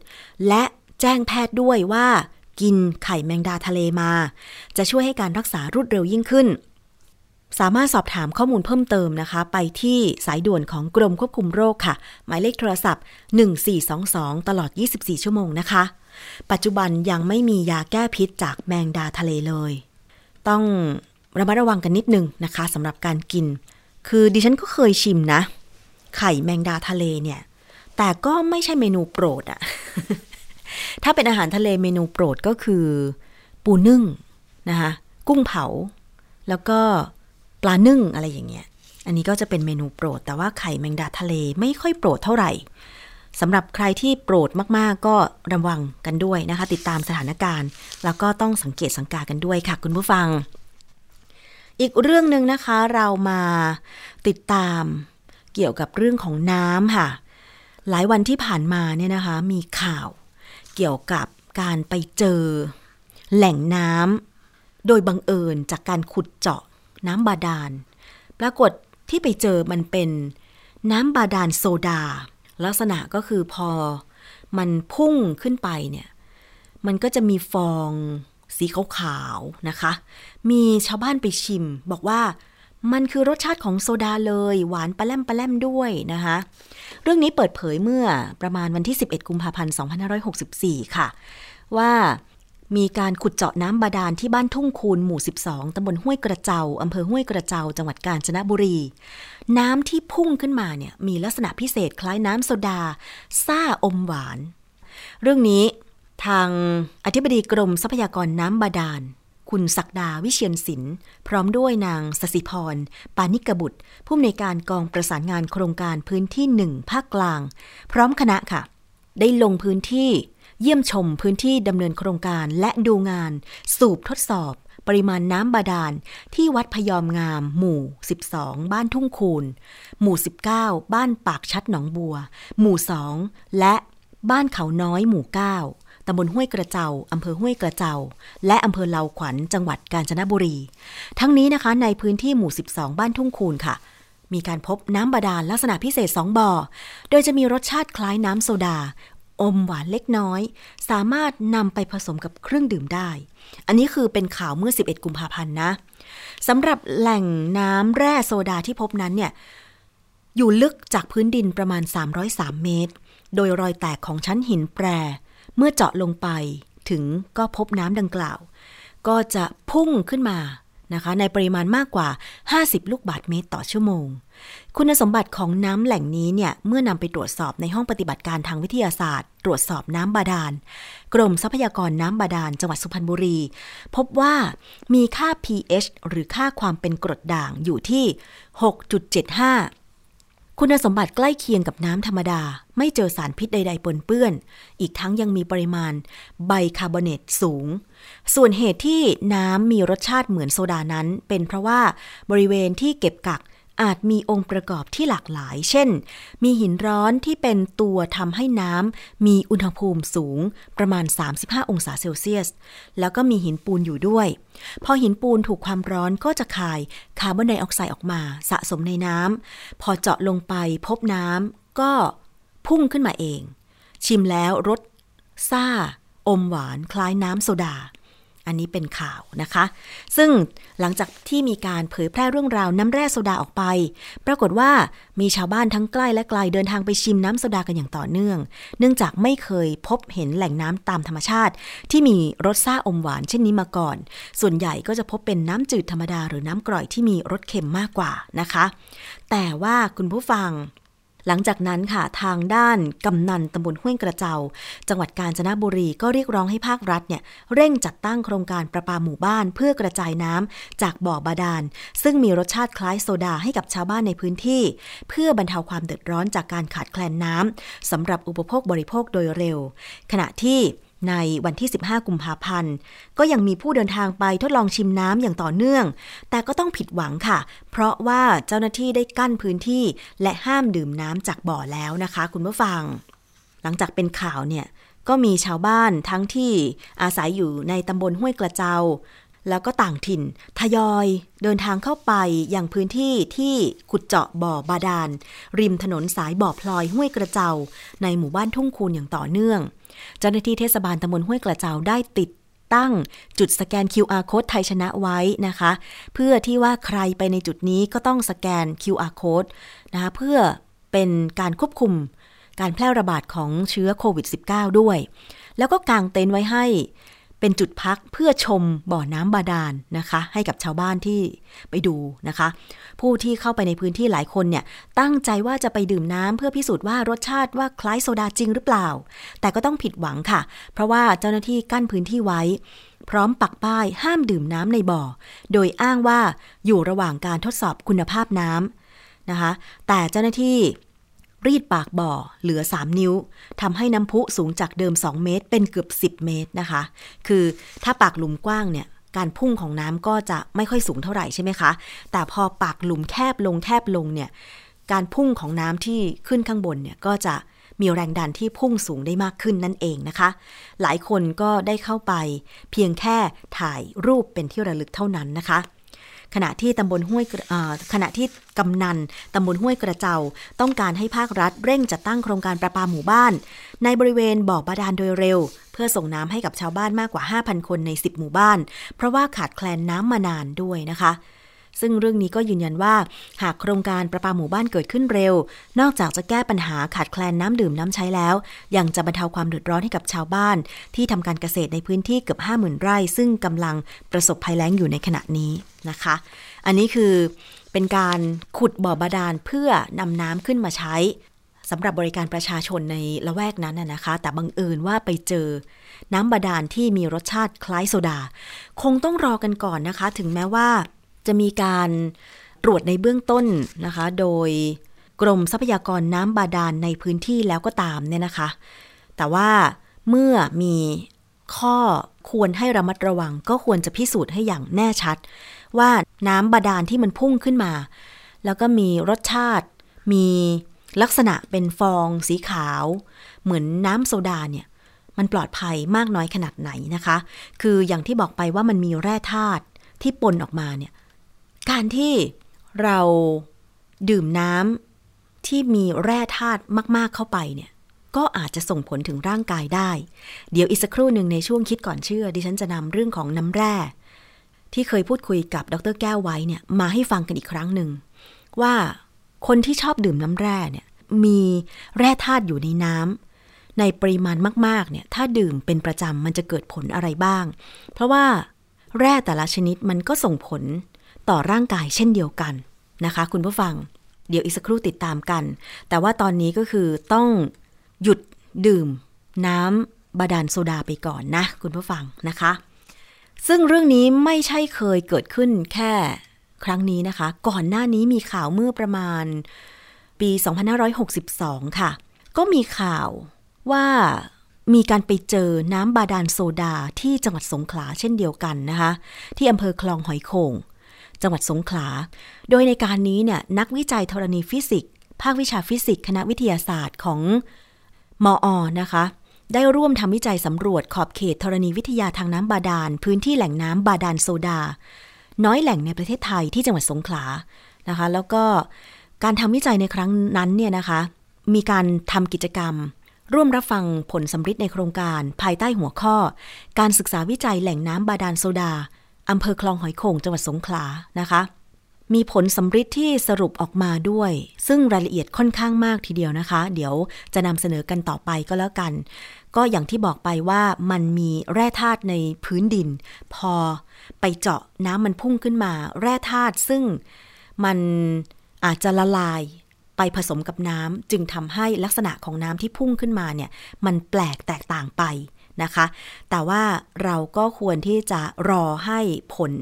และแจ้งแพทย์ด้วยว่า กินไข่แมงดาทะเลมา จะช่วยให้การรักษารวดเร็วยิ่งขึ้น สามารถสอบถามข้อมูลเพิ่มเติมนะคะ ไปที่สายด่วนของกรมควบคุมโรคค่ะ หมายเลขโทรศัพท์ 1422 ตลอด 24 ชั่วโมงนะคะ ปัจจุบันยังไม่มียาแก้พิษจากแมงดาทะเลเลย ต้องระมัดระวังกันนิดนึงนะคะสำหรับการกิน คือดิฉันก็เคยชิมนะ ไข่แมงดาทะเลเนี่ย แต่ก็ไม่ใช่เมนูโปรดอะถ้าเป็นอาหารทะเลเมนูโปรดก็คือ ปูนึ่งนะคะกุ้งเผา แล้วก็ปลานึ่งอะไรอย่างเงี้ย อันนี้ก็จะเป็นเมนูโปรด แต่ว่าไข่แมงดาทะเลไม่ค่อยโปรดเท่าไหร่สำหรับใครที่โปรดมากๆ ก็ระวังกันด้วยนะคะ ติดตามสถานการณ์ แล้วก็ต้องสังเกตสังกากันด้วยค่ะ คุณผู้ฟัง อีกเรื่องหนึ่งนะคะเรามาติดตามเกี่ยวกับเรื่องของน้ำค่ะ หลายวันที่ผ่านมาเนี่ยนะคะ มีข่าวเกี่ยวกับการไปเจอ แหล่งน้ำโดยบังเอิญจากการขุดเจาะน้ำบาดาล ปรากฏที่ไปเจอมันเป็นน้ำบาดาลโซดา ลักษณะก็คือพอมันพุ่งขึ้นไปเนี่ย มันก็จะมีฟอง สีขาวๆนะคะ มีชาวบ้านไปชิม บอกว่ามันคือรสชาติของโซดาเลย หวานปลาแลมปลาแลมด้วยนะคะ เรื่องนี้เปิดเผยเมื่อประมาณวันที่ 11 กุมภาพันธ์ 2564 ค่ะ ว่ามีการขุดเจาะน้ำบาดาลที่บ้านทุ่งคูนหมู่ 12 ตำบลห้วยกระเจาอำเภอห้วยกระเจา จังหวัดกาญจนบุรี น้ำที่พุ่งขึ้นมาเนี่ย มีลักษณะพิเศษคล้ายน้ำโซดา ซ่าอมหวาน เรื่องนี้ ทางอธิบดีกรมทรัพยากรน้ำบาดาล คุณศักดาวิเชียนศิลป์พร้อมด้วยนางสสิพร ปานิกบุตร ผู้อำนวยการกองประสานงานโครงการพื้นที่หนึ่งภาคกลาง พร้อมคณะค่ะ ได้ลงพื้นที่เยี่ยมชมพื้นที่ดำเนินโครงการและดูงาน สูบทดสอบ ปริมาณน้ำบาดาล ที่วัดพยอมงาม หมู่ 12 บ้านทุ่งคูน หมู่ 19 บ้านปากชัดหนองบัว หมู่ 2 และบ้านเขาน้อยหมู่ 9 ตำบลห้วยกระเจาอำเภอห้วยกระเจา และอำเภอเลาขวัญ จังหวัดกาญจนบุรี ทั้งนี้นะคะในพื้นที่หมู่ 12 บ้านทุ่งคูนค่ะ มีการพบน้ำบาดาลลักษณะพิเศษ 2บ่อ โดยจะมีรสชาติคล้ายน้ำโซดา อมหวานเล็กน้อย สามารถนำไปผสมกับเครื่องดื่มได้ อันนี้คือเป็นข่าวเมื่อ 11 กุมภาพันธ์นะสำหรับแหล่งน้ำแร่โซดาที่พบนั้นเนี่ยอยู่ลึกจากพื้นดินประมาณ 303 เมตร โดยรอยแตกของชั้นหินแปร เมื่อเจาะลงไปถึงก็พบน้ำดังกล่าว ก็จะพุ่งขึ้นมานะคะ ในปริมาณมากกว่า 50 ลูกบาทเมตรต่อชั่วโมง คุณสมบัติของน้ำแหล่งนี้เนี่ย เมื่อนำไปตรวจสอบในห้องปฏิบัติการทางวิทยาศาสตร์ ตรวจสอบน้ำบาดาล กรมทรัพยากรน้ำบาดาล จังหวัดสุพรรณบุรี พบว่ามีค่า pH หรือค่าความเป็นกรดด่างอยู่ที่ 6.75 คุณสมบัติใกล้เคียงกับน้ำธรรมดา ไม่เจอสารพิษใด ๆ ปนเปื้อน อีกทั้งยังมีปริมาณไบคาร์บอเนตสูง ส่วนเหตุที่น้ำมีรสชาติเหมือนโซดานั้น เป็นเพราะว่าบริเวณที่เก็บกัก อาจมีองค์ประกอบที่หลากหลาย เช่น มีหินร้อนที่เป็นตัวทำให้น้ำมีอุณหภูมิสูงประมาณ 35 องศาเซลเซียส แล้วก็มีหินปูนอยู่ด้วย พอหินปูนถูกความร้อนก็จะคายคาร์บอนไดออกไซด์ออกมา สะสมในน้ำพอเจาะลงไปพบน้ำก็พุ่งขึ้นมาเอง ชิมแล้วรสซ่า อมหวานคล้ายน้ำโซดา อันนี้เป็นข่าวนะคะ ซึ่งหลังจากที่มีการเผยแพร่เรื่องราวน้ำแร่โซดาออกไป ปรากฏว่ามีชาวบ้านทั้งใกล้และไกลเดินทางไปชิมน้ำโซดากันอย่างต่อเนื่อง เนื่องจากไม่เคยพบเห็นแหล่งน้ำตามธรรมชาติ ที่มีรสซ่าอมหวานเช่นนี้มาก่อน ส่วนใหญ่ก็จะพบเป็นน้ำจืดธรรมดาหรือน้ำกร่อยที่มีรสเค็มมากกว่านะคะ แต่ว่าคุณผู้ฟัง หลังจากนั้นค่ะทางด้านกำนันตำบลห้วยกระเจา จังหวัดกาญจนบุรีก็เรียกร้องให้ภาครัฐเนี่ยเร่งจัดตั้งโครงการประปาหมู่บ้าน เพื่อกระจายน้ำจากบ่อบาดาล ซึ่งมีรสชาติคล้ายโซดาให้กับชาวบ้านในพื้นที่ เพื่อบรรเทาความเดือดร้อนจากการขาดแคลนน้ำสำหรับอุปโภคบริโภคโดยเร็ว ขณะที่ ในวันที่ 15 กุมภาพันธ์ ก็ยังมีผู้เดินทางไปทดลองชิมน้ำอย่างต่อเนื่อง แต่ก็ต้องผิดหวังค่ะ เพราะว่าเจ้าหน้าที่ได้กั้นพื้นที่ และห้ามดื่มน้ำจากบ่อแล้วนะคะ คุณผู้ฟัง หลังจากเป็นข่าวเนี่ย ก็มีชาวบ้านทั้งที่อาศัยอยู่ในตำบลห้วยกระเจา แล้วก็ต่างถิ่น ทยอยเดินทางเข้าไปอยังพื้นที่ที่ขุดเจาะบ่อบาดาล ริมถนนสายบ่อพลอยห้วยกระเจา ในหมู่บ้านทุ่งคูนอย่างต่อเนื่อง เจ้าหน้าที่เทศบาลตำบลห้วยกระเจาได้ติดตั้งจุดสแกน QR code ไทยชนะไว้นะคะ เพื่อที่ว่าใครไปในจุดนี้ก็ต้องสแกน QR code นะคะเพื่อเป็นการควบคุมการแพร่ระบาดของเชื้อโควิด -19 ด้วย แล้วก็กางเต็นท์ไว้ให้ เป็นจุดพักเพื่อชมบ่อน้ำบาดาลนะคะ ให้กับชาวบ้านที่ไปดูนะคะ ผู้ที่เข้าไปในพื้นที่หลายคนเนี่ยตั้งใจว่าจะไปดื่มน้ำเพื่อพิสูจน์ว่ารสชาติว่าคล้ายโซดาจริงหรือเปล่า แต่ก็ต้องผิดหวังค่ะ เพราะว่าเจ้าหน้าที่กั้นพื้นที่ไว้ พร้อมปักป้ายห้ามดื่มน้ำในบ่อ โดยอ้างว่าอยู่ระหว่างการทดสอบคุณภาพน้ำนะคะ แต่เจ้าหน้าที่ รีดปากบ่อเหลือ 3 นิ้วทำให้น้ำพุสูงจากเดิม 2 เมตร เป็นเกือบ 10 เมตรนะคะ คือถ้าปากหลุมกว้างเนี่ยการพุ่งของน้ำก็จะไม่ค่อยสูงเท่าไหร่ใช่ไหมคะ แต่พอปากหลุมแคบลงแคบลงเนี่ยการพุ่งของน้ำที่ขึ้นข้างบนเนี่ยก็จะมีแรงดันที่พุ่งสูงได้มากขึ้นนั่นเองนะคะ หลายคนก็ได้เข้าไปเพียงแค่ถ่ายรูปเป็นที่ระลึกเท่านั้นนะคะ ขณะที่ตำบลห้วยขณะที่กำนันตำบลห้วยกระเจา ต้องการให้ภาครัฐเร่งจัดตั้งโครงการประปาหมู่บ้าน ในบริเวณบ่อบาดาลโดยเร็ว เพื่อส่งน้ำให้กับชาวบ้านมากกว่า 5,000 คนใน 10 หมู่บ้าน เพราะว่าขาดแคลนน้ำมานานด้วยนะคะ ซึ่งเรื่องนี้ก็ยืนยันว่า หากโครงการประปาหมู่บ้านเกิดขึ้นเร็ว นอกจากจะแก้ปัญหาขาดแคลนน้ำดื่มน้ำใช้แล้ว ยังจะบรรเทาความเดือดร้อนให้กับชาวบ้าน ที่ทำการเกษตรในพื้นที่เกือบ 50,000 ไร่ ซึ่งกำลังประสบภัยแล้งอยู่ในขณะนี้นะคะ อันนี้คือเป็นการขุดบ่อบาดาลเพื่อนำน้ำขึ้นมาใช้สำหรับบริการประชาชนในละแวกนั้นนะคะ แต่บังเอิญว่าไปเจอ น้ำบาดาลที่มีรสชาติคล้ายโซดา คงต้องรอกันก่อนนะคะ ถึงแม้ว่า จะมีการตรวจในเบื้องต้นนะคะ โดยกรมทรัพยากรน้ำบาดาลในพื้นที่แล้วก็ตามเนี่ยนะคะ แต่ว่าเมื่อมีข้อควรให้ระมัดระวัง ก็ควรจะพิสูจน์ให้อย่างแน่ชัด ว่าน้ำบาดาลที่มันพุ่งขึ้นมา แล้วก็มีรสชาติ มีลักษณะเป็นฟองสีขาว เหมือนน้ำโซดาเนี่ย มันปลอดภัยมากน้อยขนาดไหนนะคะ คืออย่างที่บอกไปว่ามันมีแร่ธาตุที่ปนออกมาเนี่ย การที่เราดื่มน้ำที่มีแร่ธาตุมาก ๆเข้าไปเนี่ยก็อาจจะส่งผลถึงร่างกายได้ เดี๋ยวอีกสักครู่หนึ่งในช่วงคิดก่อนเชื่อ ดิฉันจะนำเรื่องของน้ำแร่ ที่เคยพูดคุยกับดรแก้วไว้เนี่ยมาให้ฟังกันอีกครั้งหนึ่ง ว่าคนที่ชอบดื่มน้ำแร่เนี่ยมีแร่ธาตุอยู่ในน้ำในปริมาณมาก ๆ เนี่ยถ้าดื่มเป็นประจำมันจะเกิดผลอะไรบ้าง เพราะว่าแร่แต่ละชนิดมันก็ส่งผล ต่อร่างกายเช่นเดียวกันนะคะ คุณผู้ฟัง เดี๋ยวอีกสักครู่ติดตามกัน แต่ว่าตอนนี้ก็คือต้องหยุดดื่ม น้ำบาดาลโซดาไปก่อนนะ คุณผู้ฟังนะคะ ซึ่งเรื่องนี้ไม่ใช่เคยเกิดขึ้นแค่ครั้งนี้นะคะ ก่อนหน้านี้มีข่าวเมื่อประมาณปี 2562 ค่ะ ก็มีข่าวว่ามีการไปเจอน้ำบาดาลโซดาที่จังหวัดสงขลาเช่นเดียวกันนะคะ ที่อำเภอคลองหอยโขง จังหวัดสงขลา โดยในการนี้เนี่ยนักวิจัยธรณีฟิสิกส์ภาควิชาฟิสิกส์คณะวิทยาศาสตร์ของม.อ.นะคะ ได้ร่วมทำวิจัยสำรวจขอบเขตธรณีวิทยาทางน้ำบาดาล พื้นที่แหล่งน้ำบาดาลโซดา น้อยแหล่งในประเทศไทยที่จังหวัดสงขลานะคะ แล้วก็การทำวิจัยในครั้งนั้นเนี่ยนะคะ มีการทำกิจกรรม ร่วมรับฟังผลสำฤทธิ์ในโครงการ ภายใต้หัวข้อ การศึกษาวิจัยแหล่งน้ำบาดาลโซดา อำเภอคลองหอยโข่งจังหวัดสงขลานะคะ มีผลสำฤทธิ์ที่สรุปออกมาด้วย ซึ่งรายละเอียดค่อนข้างมากทีเดียวนะคะ เดี๋ยวจะนำเสนอกันต่อไปก็แล้วกัน ก็อย่างที่บอกไปว่ามันมีแร่ธาตุในพื้นดิน พอไปเจาะน้ำมันพุ่งขึ้นมา แร่ธาตุซึ่งมันอาจจะละลายไปผสมกับน้ำจึงทำให้ลักษณะของน้ำที่พุ่งขึ้นมาเนี่ย มันแปลกแตกต่างไป นะคะ แต่ว่าเราก็ควรที่จะรอให้ผล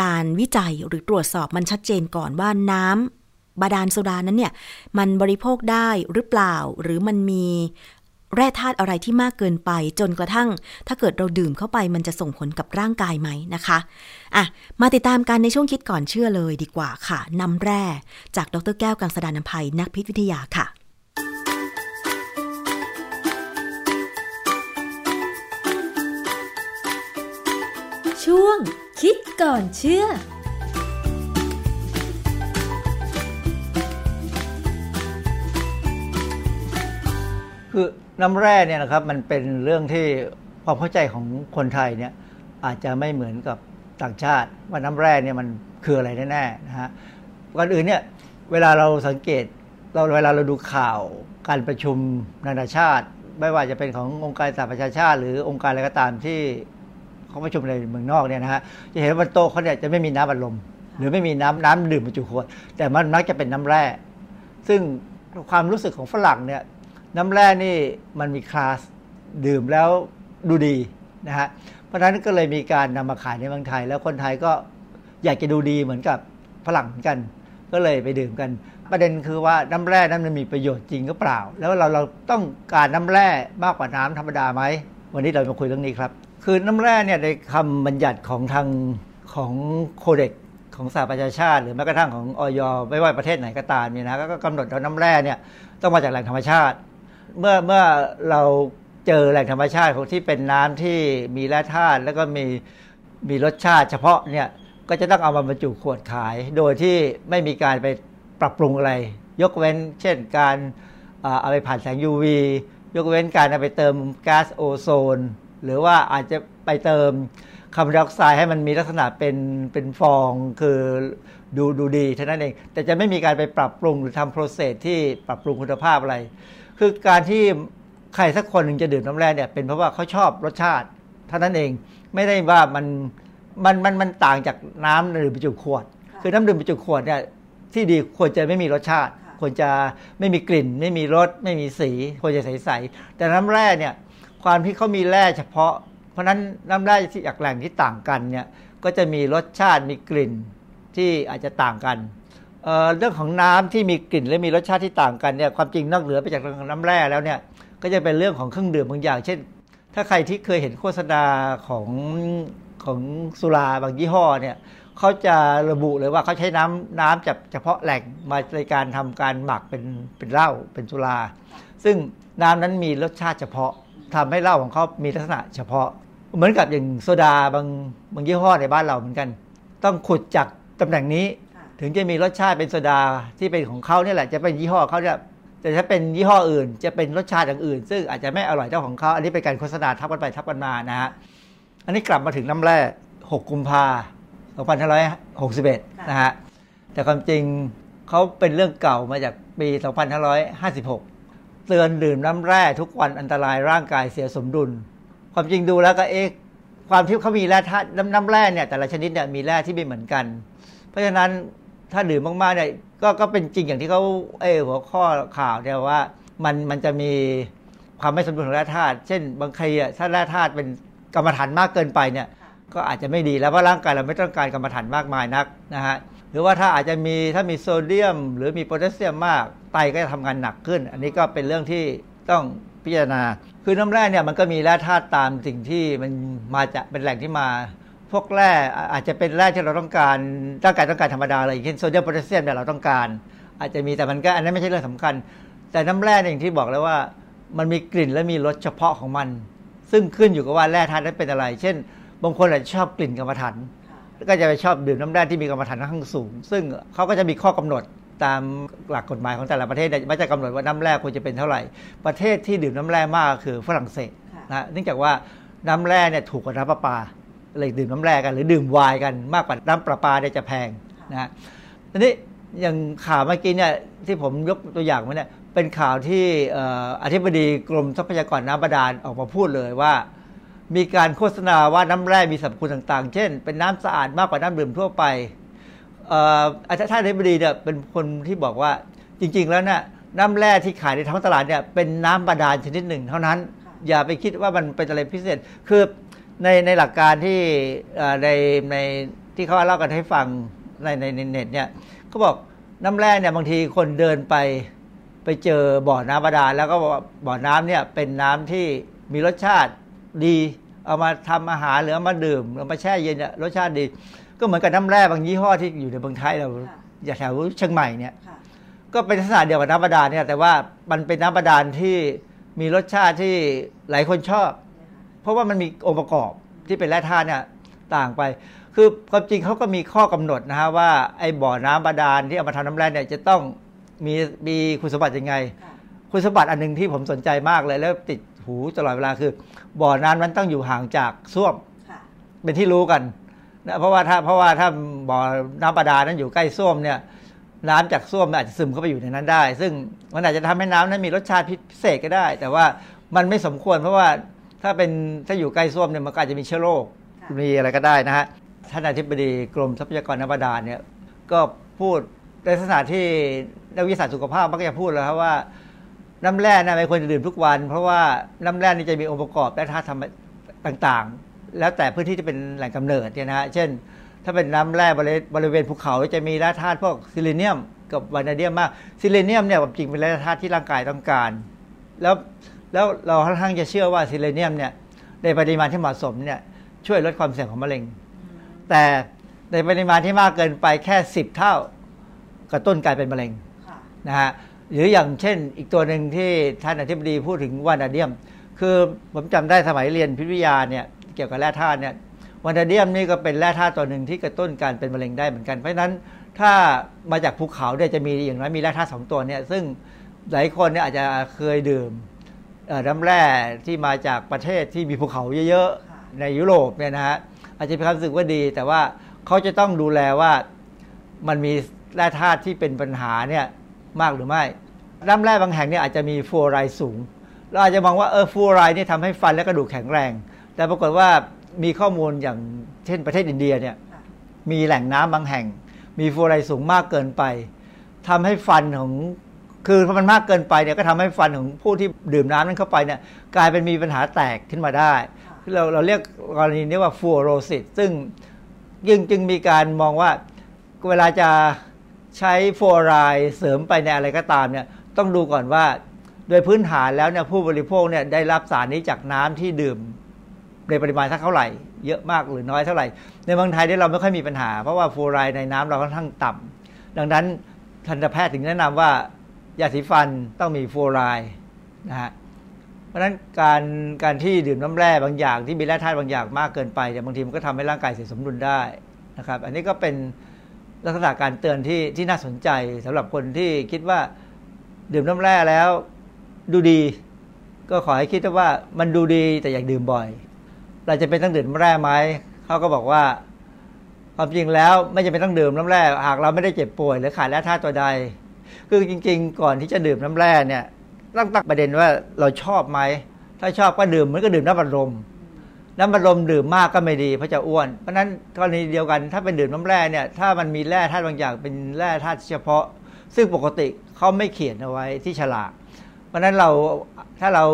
การวิจัยหรือตรวจสอบมันชัดเจนก่อนว่าน้ำบาดาลโซดานั้นเนี่ย มันบริโภคได้หรือเปล่า หรือมันมีแร่ธาตุอะไรที่มากเกินไป จนกระทั่ง ถ้าเกิดเราดื่มเข้าไปมันจะส่งผลกับร่างกายไหมนะคะอะมาติดตามกันในช่วงคิดก่อนเชื่อเลยดีกว่าค่ะนำแร่จากดรแก้วกังสดานนภัยนักพิษวิทยาค่ะ ช่วง คิดก่อนเชื่อคือน้ำแร่เนี่ยนะครับมันเป็นเรื่องที่ความเข้าใจของคนไทยเนี่ยอาจจะไม่เหมือนกับต่างชาติ ว่าน้ำแร่เนี่ยมันคืออะไรแน่ๆนะฮะก่อนอื่นเนี่ยเวลาเราสังเกตเราเวลาเราดูข่าวการประชุมนานาชาติ ไม่ว่าจะเป็นขององค์การสหประชาชาติ หรือองค์การอะไรก็ตามที่ เขาประชุมในเมืองนอกเนี่ยนะฮะจะเห็นว่าบนโต๊ะเขาเนี่ยจะไม่มีน้ำอัดลม หรือไม่มีน้ำน้ำดื่มบรรจุขวด แต่มันมักจะเป็นน้ำแร่ ซึ่งความรู้สึกของฝรั่งเนี่ยน้ำแร่นี่มันมีคลาสดื่มแล้วดูดีนะฮะเพราะฉะนั้นก็เลยมีการนำมาขายในเมืองไทย แล้วคนไทยก็อยากจะดูดีเหมือนกับฝรั่งเหมือนกัน ก็เลยไปดื่มกัน ประเด็นคือว่าน้ำแร่นั้นมันมีประโยชน์จริงก็เปล่า แล้วเราเราต้องการน้ำแร่มากกว่าน้ำธรรมดาไหมวันนี้เรามาคุยเรื่องนี้ครับ คือน้ำแร่เนี่ยในคำบัญญัติของทางของโคเด็กของสหประชาชาติ หรือแม้กระทั่งของออยไม่ว่าประเทศไหนก็ตามเนี่ยนะก็กำหนดว่าน้ำแร่เนี่ยต้องมาจากแหล่งธรรมชาติ เมื่อเมื่อเราเจอแหล่งธรรมชาติของที่เป็นน้ำที่มีแร่ธาตุแล้วก็มีมีรสชาติ เฉพาะเนี่ยก็จะต้องเอามาบรรจุขวดขาย โดยที่ไม่มีการไปปรับปรุงอะไร ยกเว้น เช่นการเอาไปผ่านแสง UV ยกเว้นการเอาไปเติมก๊าซโอโซน หรือว่าอาจจะไปเติมคาร์บอนไดออกไซด์ให้มันมีลักษณะเป็นเป็นฟองคือดูดูดีเท่านั้นเอง แต่จะไม่มีการไปปรับปรุงหรือทำโปรเซสที่ปรับปรุงคุณภาพอะไร คือการที่ใครสักคนหนึ่งจะดื่มน้ำแร่เนี่ยเป็นเพราะว่าเขาชอบรสชาติเท่านั้นเองไม่ได้ว่ามันมันมันมันต่างจากน้ำดื่มบรรจุขวด คือน้ำดื่มบรรจุขวดเนี่ยที่ดีควรจะไม่มีรสชาติ ควรจะไม่มีกลิ่น ไม่มีรส ไม่มีสี ควรจะใสๆแต่น้ำแร่เนี่ย ความที่เขามีแร่เฉพาะ เพราะนั้นน้ำแร่ที่จากแหล่งที่ต่างกันเนี่ยก็จะมีรสชาติมีกลิ่นที่อาจจะต่างกันเเรื่องของน้ำที่มีกลิ่นและมีรสชาติที่ต่างกันเนี่ยความจริงนอกเหนือไปจากน้ำแร่แล้วเนี่ยก็จะเป็นเรื่องของเครื่องดื่มบางอย่าง เช่น ถ้าใครที่เคยเห็นโฆษณาของของสุราบางยี่ห้อเนี่ยเขาจะระบุเลยว่าเขาใช้น้ำน้ำจากเฉพาะแหล่งมาในการทำการหมักเป็นเป็นเหล้าเป็นสุรา ซึ่งน้ำนั้นมีรสชาติเฉพาะ ทำให้เหล้าของเขามีลักษณะเฉพาะ เหมือนกับอย่างโซดาบางบางยี่ห้อในบ้านเราเหมือนกัน ต้องขุดจากตำแหน่งนี้ ถึงจะมีรสชาติเป็นโซดาที่เป็นของเขาเนี่ยแหละจะเป็นยี่ห้อเขาเนี่ยแต่ถ้าเป็นยี่ห้ออื่น จะเป็นรสชาติอย่างอื่น ซึ่งอาจจะไม่อร่อยเท่าของเขาอันนี้เป็นการโฆษณาทับกันไปทับกันมานะฮะอันนี้กลับมาถึงน้ำแร่6กุมภา2561 นะฮะ แต่ความจริงเขาเป็นเรื่องเก่ามาจากปี 2556 เตือนดื่มน้ำแร่ทุกวันอันตรายร่างกายเสียสมดุล ความจริงดูแล้วก็เอ๊ะความที่เขามีแร่ธาตุน้ำแร่เนี่ยแต่ละชนิดเนี่ยมีแร่ที่ไม่เหมือนกัน เพราะฉะนั้นถ้าดื่มมากๆเนี่ยก็ก็เป็นจริงอย่างที่เขาเออหัวข้อข่าวเนี่ยว่ามันมันจะมีความไม่สมดุลของแร่ธาตุเช่น บางทีอะถ้าแร่ธาตุเป็นกำมะถันมากเกินไปเนี่ยก็อาจจะไม่ดีแล้วเพราะร่างกายเราไม่ต้องการกำมะถันมากมายนักนะฮะ หรือว่าถ้าอาจจะมีถ้ามีโซเดียม หรือมีโพแทสเซียมมากไตก็จะทำงานหนักขึ้น อันนี้ก็เป็นเรื่องที่ต้องพิจารณา คือน้ำแร่เนี่ยมันก็มีแร่ธาตุตามสิ่งที่มันมาจากเป็นแหล่งที่มา พวกแร่อาจจะเป็นแร่ที่เราต้องการร่างกายต้องการธรรมดาเลยเช่นโซเดียมโพแทสเซียมเนี่ยเราต้องการ อาจจะมีแต่มันก็อันนั้นไม่ใช่เรื่องสำคัญ แต่น้ำแร่อย่างที่บอกแล้วว่า มันมีกลิ่นและมีรสเฉพาะของมัน ซึ่งขึ้นอยู่กับว่าแร่ธาตุนั้นเป็นอะไร เช่นบางคนอาจจะชอบกลิ่นกรรมฐาน ก็จะไปชอบดื่มน้ำแร่ที่มีกรรมฐานค่อนข้างสูง ซึ่งเขาก็จะมีข้อกำหนดตามหลักกฎหมายของแต่ละประเทศมันจะกำหนดว่าน้ำแร่ควรจะเป็นเท่าไหร่ ประเทศที่ดื่มน้ำแร่มากคือฝรั่งเศสนะเนื่องจากว่าน้ำแร่เนี่ยถูกกว่าน้ำประปาเลยดื่มน้ำแร่กันหรือดื่มไวน์กันมากกว่าน้ำประปาเนี่ยจะแพงนะทีนี้อย่างข่าวเมื่อกี้เนี่ยที่ผมยกตัวอย่างมาเนี่ยเป็นข่าวที่อธิบดีกรมทรัพยากรน้ำบาดาลออกมาพูดเลยว่า มีการโฆษณาว่าน้ำแร่มีสรรพคุณต่างๆ เช่น เป็นน้ำสะอาดมากกว่าน้ำดื่มทั่วไปอาจารย์ท่านเทบดีเนี่ยเป็นคนที่บอกว่าจริง ๆ แล้วเนี่ยน้ำแร่ที่ขายในท้องตลาดเนี่ยเป็นน้ำบาดาลชนิดหนึ่ง เท่านั้น อย่าไปคิดว่ามันเป็นอะไรพิเศษ คือในในหลักการที่ในในที่เขาเล่ากันให้ฟังในในเน็ตเนี่ยเขาบอกน้ำแร่เนี่ยบางทีคนเดินไปไปเจอบ่อน้ำบาดาลแล้วก็บ่อน้ำเนี่ยเป็นน้ำที่มีรสชาติดี เอามาทำอาหารหรือเอามาดื่มเอามาแช่เย็นเนี่ยรสชาติดี ก็เหมือนกับน้ำแร่บางยี่ห้อที่อยู่ในเมืองไทยเราอย่าแถวเชียงใหม่เนี่ยก็เป็นลักษณะเดียวกับน้ำบาดาลเนี่ยแต่ว่ามันเป็นน้ำบาดาลที่มีรสชาติที่หลายคนชอบ เพราะว่ามันมีองค์ประกอบที่เป็นแร่ธาตุเนี่ยต่างไป คือความจริงเขาก็มีข้อกำหนดนะฮะว่าไอ้บ่อน้ำบาดาลที่เอามาทำน้ำแร่เนี่ยจะต้องมีมีคุณสมบัติยังไง คุณสมบัติอันหนึ่งที่ผมสนใจมากเลยแล้วติด หูตลอดเวลาคือ บ่อน้ำนั้นต้องอยู่ห่างจากส้วมเป็นที่รู้กันนะเพราะว่าถ้าเพราะว่าถ้าบ่อน้ำประดานั้นอยู่ใกล้ส้วมเนี่ย น้ำจากส้วมอาจจะซึมเข้าไปอยู่ในนั้นได้ ซึ่งมันอาจจะทำให้น้ำนั้นมีรสชาติพิเศษก็ได้ แต่ว่ามันไม่สมควรเพราะว่าถ้าเป็นถ้าอยู่ใกล้ส้วมเนี่ยมันอาจจะมีเชื้อโรคมีอะไรก็ได้นะฮะท่านอธิบดีกรมทรัพยากรน้ำบาดาลเนี่ยก็พูดในลักษณะที่นักวิทยาศาสตร์สุขภาพมักจะพูดแล้วครับว่า น้ำแร่นะไม่ควรจะดื่มทุกวัน เพราะว่าน้ำแร่นี่จะมีองค์ประกอบและธาตุต่างๆ แล้วแต่พื้นที่ที่เป็นแหล่งกำเนิดเนี่ยนะฮะเช่น ถ้าเป็นน้ำแร่บริเวณภูเขาจะมีแร่ธาตุพวกซีลีเนียมกับวานาเดียมมากซีลีเนียมเนี่ยจริงเป็นแร่ธาตุที่ร่างกายต้องการ แล้วแล้วเราค่อนข้างจะเชื่อว่าซีลีเนียมเนี่ยในปริมาณที่เหมาะสมเนี่ยช่วยลดความเสี่ยงของมะเร็ง แต่ในปริมาณที่มากเกินไปแค่สิบเท่ากระตุ้นกลายเป็นมะเร็งนะฮะ หรืออย่างเช่น อีกตัวหนึ่งที่ท่านอธิบดีพูดถึงวานาเดียม คือผมจำได้สมัยเรียนพิษวิทยาเนี่ยเกี่ยวกับแร่ธาตุเนี่ยวานาเดียมนี่ก็เป็นแร่ธาตุตัวหนึ่งที่กระตุ้นการเป็นมะเร็งได้เหมือนกัน เพราะฉะนั้นถ้ามาจากภูเขาเนี่ยจะมีอย่างน้อยมีแร่ธาตุสองตัวเนี่ยซึ่งหลายคนเนี่ยอาจจะเคยดื่มน้ำแร่ที่มาจากประเทศที่มีภูเขาเยอะๆ ในยุโรปเนี่ยนะฮะอาจจะมีความรู้สึกว่าดี แต่ว่าเขาจะต้องดูแลว่ามันมีแร่ธาตุที่เป็นปัญหาเนี่ย มากหรือไม่น้ำแร่บางแห่งเนี่ยอาจจะมีฟูออไรด์สูง เราอาจจะมองว่าเออฟูออไรด์นี่ทำให้ฟันและกระดูกแข็งแรง แต่ปรากฏว่ามีข้อมูลอย่างเช่นประเทศอินเดียเนี่ยมีแหล่งน้ำบางแห่ง มีฟูออไรด์สูงมากเกินไปทำให้ฟันของคือพอมันมากเกินไปเนี่ยก็ทำให้ฟันของผู้ที่ดื่มน้ำนั้นเข้าไปเนี่ยกลายเป็นมีปัญหาแตกขึ้นมาได้ เราเราเรียกกรณีนี้ว่าฟูโรซิสซึ่งยึงจึงมีการมองว่าเวลาจะ ใช้ฟูอไรด์เสริมไปในอะไรก็ตามเนี่ยต้องดูก่อนว่า โดยพื้นฐานแล้วเนี่ยผู้บริโภคเนี่ยได้รับสารนี้จากน้ำที่ดื่มในปริมาณเท่าไหร่ เยอะมากหรือน้อยเท่าไหร่ ในเมืองไทยเนี่ยเราไม่ค่อยมีปัญหา เพราะว่าฟูอไรด์ในน้ำเราค่อนข้างต่ำดังนั้นทันตแพทย์ถึงแนะนำว่ายาสีฟันต้องมีฟูอไรด์นะฮะเพราะฉะนั้นการการที่ดื่มน้ำแร่บางอย่างที่มีแร่ธาตุบางอย่างมากเกินไปเนี่ยบางทีมันก็ทำให้ร่างกายเสียสมดุลได้นะครับ อันนี้ก็เป็น ลักษณะการเตือนที่ที่น่าสนใจสำหรับคนที่คิดว่าดื่มน้ำแร่แล้ว ดูดี ก็ขอให้คิดว่ามันดูดีแต่อยากดื่มบ่อย เราจะเป็นต้องดื่มน้ำแร่ไหมเขาก็บอกว่าความจริงแล้วไม่จำเป็นต้องดื่มน้ำแร่หากเราไม่ได้เจ็บป่วยหรือขาดแร่ธาตุตัวใด คือจริง ๆ ก่อนที่จะดื่มน้ำแร่เนี่ยต้องตั้งประเด็นว่าเราชอบไหมถ้าชอบก็ดื่มมือนก็ดื่มน้ำบัดลม น้ำบัดลมดื่มมากก็ไม่ดีเพราะจะอ้วน เพราะนั้นกรณีเดียวกันถ้าเป็นดื่มน้ำแร่เนี่ยถ้ามันมีแร่ธาตุบางอย่างเป็นแร่ธาตุเฉพาะ ซึ่งปกติเขาไม่เขียนเอาไว้ที่ฉลากเพราะนั้นเราถ้าเรา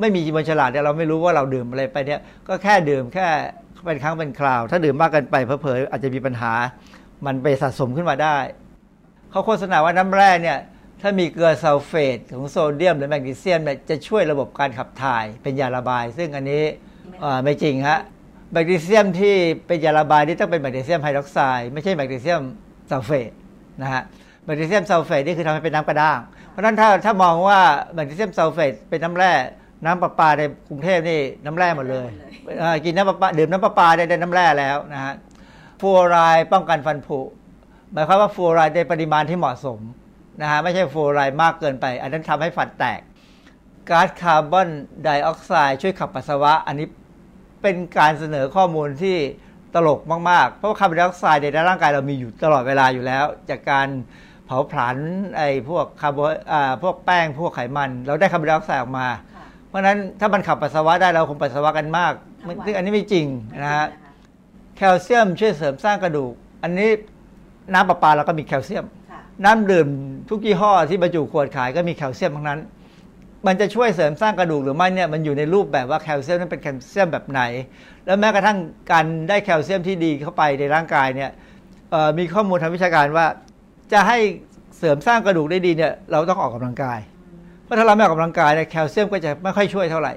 ไม่มีบนฉลากเนี่ยเราไม่รู้ว่าเราดื่มอะไรไปเนี่ยก็แค่ดื่มแค่เป็นครั้งเป็นคราว ถ้าดื่มมากเกินไปเผลอๆอาจจะมีปัญหา มันไปสะสมขึ้นมาได้เขาโฆษณาว่าน้ำแร่เนี่ยถ้ามีเกลือซัลเฟตของโซเดียมหรือแมกนีเซียมเนี่ยจะช่วยระบบการขับถ่ายเป็นยาระบาย ซึ่งอันนี้ ไม่จริงฮะแมกนีเซียมที่เป็นยาระบายนี่ต้องเป็นแมกนีเซียมไฮดรอกไซด์ไม่ใช่แมกนีเซียมซัลเฟตนะฮะแมกนีเซียมซัลเฟตนี่คือทำให้เป็นน้ำกระด้าง เพราะฉะนั้นถ้าถ้ามองว่าแมกนีเซียมซัลเฟตเป็นน้ำแร่น้ำประปาในกรุงเทพนี่น้ำแร่หมดเลย กินน้ำประปาดื่มน้ำประปาได้ได้น้ำแร่แล้วนะฮะฟลูออไรด์ป้องกันฟันผุหมายความว่าฟลูออไรด์ในปริมาณที่เหมาะสมนะฮะไม่ใช่ฟลูออไรด์มากเกินไป อันนั้นทำให้ฟันแตก ก๊าซคาร์บอนไดออกไซด์ช่วยขับปัสสาวะ อันนี้เป็นการเสนอข้อมูลที่ตลกมาก ๆ เพราะว่าคาร์บอนไดออกไซด์ในร่างกายเรามีอยู่ตลอดเวลาอยู่แล้ว จากการเผาผลาญไอ้พวกคาร์บอนอ่าพวกแป้งพวกไขมัน เราได้คาร์บอนไดออกไซด์ออกมา เพราะฉะนั้นถ้ามันขับปัสสาวะได้เราคงปัสสาวะกันมากซึ่งอันนี้ไม่จริงนะฮะแคลเซียมช่วยเสริมสร้างกระดูก อันนี้น้ำประปาเราก็มีแคลเซียม น้ำดื่มทุกยี่ห้อที่บรรจุขวดขายก็มีแคลเซียมทั้งนั้น มันจะช่วยเสริมสร้างกระดูกหรือไม่เนี่ยมันอยู่ในรูปแบบว่าแคลเซียมนั้นเป็นแคลเซียมแบบไหน แล้วแม้กระทั่งการได้แคลเซียมที่ดีเข้าไปในร่างกายเนี่ยมีข้อมูลทางวิชาการว่า จะให้เสริมสร้างกระดูกได้ดีเนี่ยเราต้องออกกำลังกาย เพราะถ้าเราไม่ออกกำลังกายเนี่ยแคลเซียมก็จะไม่ค่อยช่วยเท่าไหร่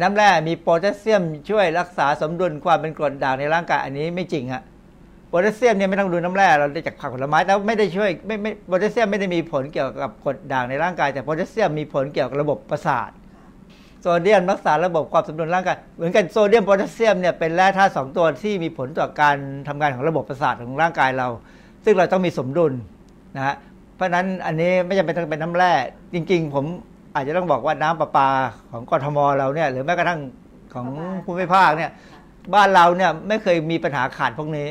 น้ำแร่มีโพแทสเซียมช่วยรักษาสมดุลความเป็นกรดด่างในร่างกายอันนี้ไม่จริงฮะ โพแทสเซียมเนี่ยไม่ต้องดูน้ำแร่เราได้จากผักผลไม้แต่ไม่ได้ช่วยไม่ไม่โพแทสเซียมไม่ได้มีผลเกี่ยวกับกรดด่างในร่างกาย แต่โพแทสเซียมมีผลเกี่ยวกับระบบประสาทโซเดียมรักษาระบบความสมดุลร่างกายเหมือนกันโซเดียมโพแทสเซียมเนี่ยเป็นแร่ธาตุสองตัวที่มีผลต่อการทำงานของระบบประสาทของร่างกายเรา ซึ่งเราต้องมีสมดุลนะฮะเพราะฉะนั้นอันนี้ไม่จำเป็นต้องเป็นน้ำแร่จริง ๆ ผมอาจจะต้องบอกว่าน้ำประปาของกทมเราเนี่ยหรือแม้กระทั่งของภูมิภาคเนี่ยบ้านเราเนี่ยไม่เคยมีปัญหาขาดพวกนี้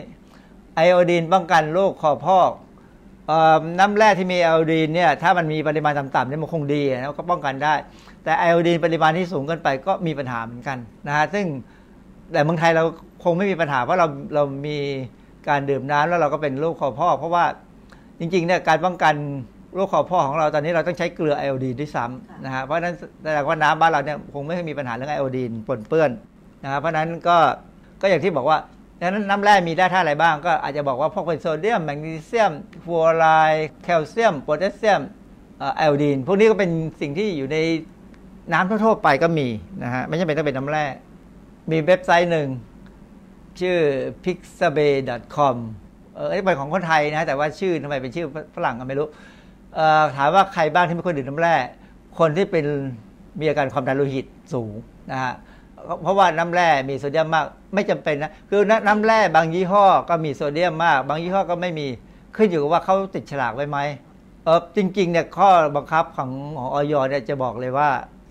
ไอโอดีนป้องกันโรคคอพอกน้ำแร่ที่มีไอโอดีนเนี่ยถ้ามันมีปริมาณต่ำๆเนี่ยมันคงดีแล้วก็ป้องกันได้ แต่ไอโอดีนปริมาณที่สูงเกินไปก็มีปัญหาเหมือนกันนะฮะซึ่งแต่เมืองไทยเราคงไม่มีปัญหาเพราะเราเรามีการดื่มน้ำแล้วเราก็เป็นโรคคอพอกเพราะว่าจริงๆเนี่ยการป้องกันโรคคอพ่อของเราตอนนี้เราต้องใช้เกลือไอโอดีนด้วยซ้ำนะฮะเพราะฉะนั้นแสดงว่าน้ำบ้านเราเนี่ยคงไม่มีปัญหาเรื่องไอโอดีนปนเปื้อนนะฮะเพราะฉะนั้นก็ก็อย่างที่บอกว่า ดังนั้นน้ำแร่มีแร่ธาตุอะไรบ้างก็อาจจะบอกว่าพวกเป็นโซเดียมแมกนีเซียมฟลูออไรด์แคลเซียมโพแทสเซียมไอโอดีนพวกนี้ก็เป็นสิ่งที่อยู่ในน้ำทั่วๆไปก็มีนะฮะไม่ใช่เป็นต้องเป็นน้ำแร่ มีเว็บไซต์หนึ่ง ชื่อ pixabay.com เออเป็นของคนไทยนะ แต่ว่าชื่อทำไมเป็นชื่อฝรั่งก็ไม่รู้ถามว่าใครบ้างที่ไม่ควรดื่มน้ำแร่ คนที่เป็นมีอาการความดันโลหิตสูงนะฮะ เพราะว่าน้ำแร่มีโซเดียมมาก ไม่จำเป็นนะคือน้ำแร่บางยี่ห้อก็มีโซเดียมมาก บางยี่ห้อก็ไม่มีขึ้นอยู่กับว่าเขาติดฉลากไว้ไหมเออจริงๆเนี่ยข้อบังคับของของออยเนี่ยจะบอกเลยว่า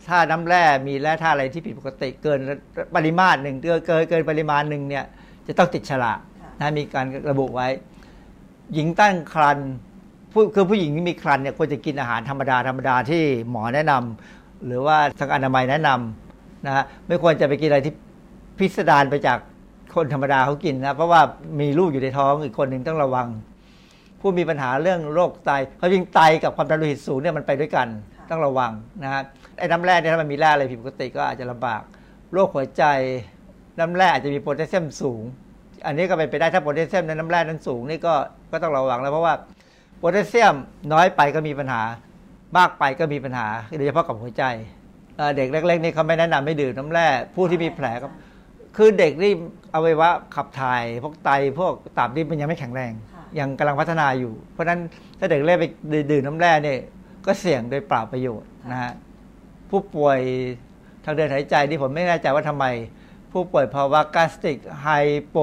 ถ้าน้ำแร่มีแร่ธาตุอะไรที่ผิดปกติเกินปริมาตรหนึ่งเกินเกินเกินปริมาณหนึ่งเนี่ยจะต้องติดฉลากนะมีการระบุไว้ หญิงตั้งครรภ์ผู้คือผู้หญิงที่มีครรภ์เนี่ยควรจะกินอาหารธรรมดาธรรมดาที่หมอแนะนำหรือว่าทางอนามัยแนะนำ นะฮะไม่ควรจะไปกินอะไรที่พิสดารไปจากคนธรรมดาเขากินนะเพราะว่ามีลูกอยู่ในท้องอีกคนหนึ่งต้องระวัง ผู้มีปัญหาเรื่องโรคไตเขาจริงไตกับความดันโลหิตสูงเนี่ยมันไปด้วยกันต้องระวังนะฮะไอ้น้ำแร่เนี่ยถ้ามันมีแร่อะไรผิดปกติก็อาจจะลำบากโรคหัวใจน้ำแร่อาจจะมีโพแทสเซียมสูง อันนี้ก็เป็นไปได้ถ้าโพแทสเซียมในน้ำแร่นั้นสูงนี่ก็ก็ต้องระวังแล้วเพราะว่าโพแทสเซียมน้อยไปก็มีปัญหามากไปก็มีปัญหาโดยเฉพาะกับหัวใจ เด็กเล็กๆนี่เขาไม่แนะนำให้ดื่มน้ำแร่ผู้ที่มีแผลก็คือเด็กนี่อวัยวะขับถ่ายพวกไตพวกตับนี่มันยังไม่แข็งแรงยังกำลังพัฒนาอยู่ เพราะฉะนั้นถ้าเด็กเล็กไปดื่มน้ำแร่เนี่ยก็เสี่ยงโดยเปล่าประโยชน์นะฮะผู้ป่วยทางเดินหายใจที่ผมไม่แน่ใจว่าทำไม ผู้ป่วยภาวะกาสติกไฮโป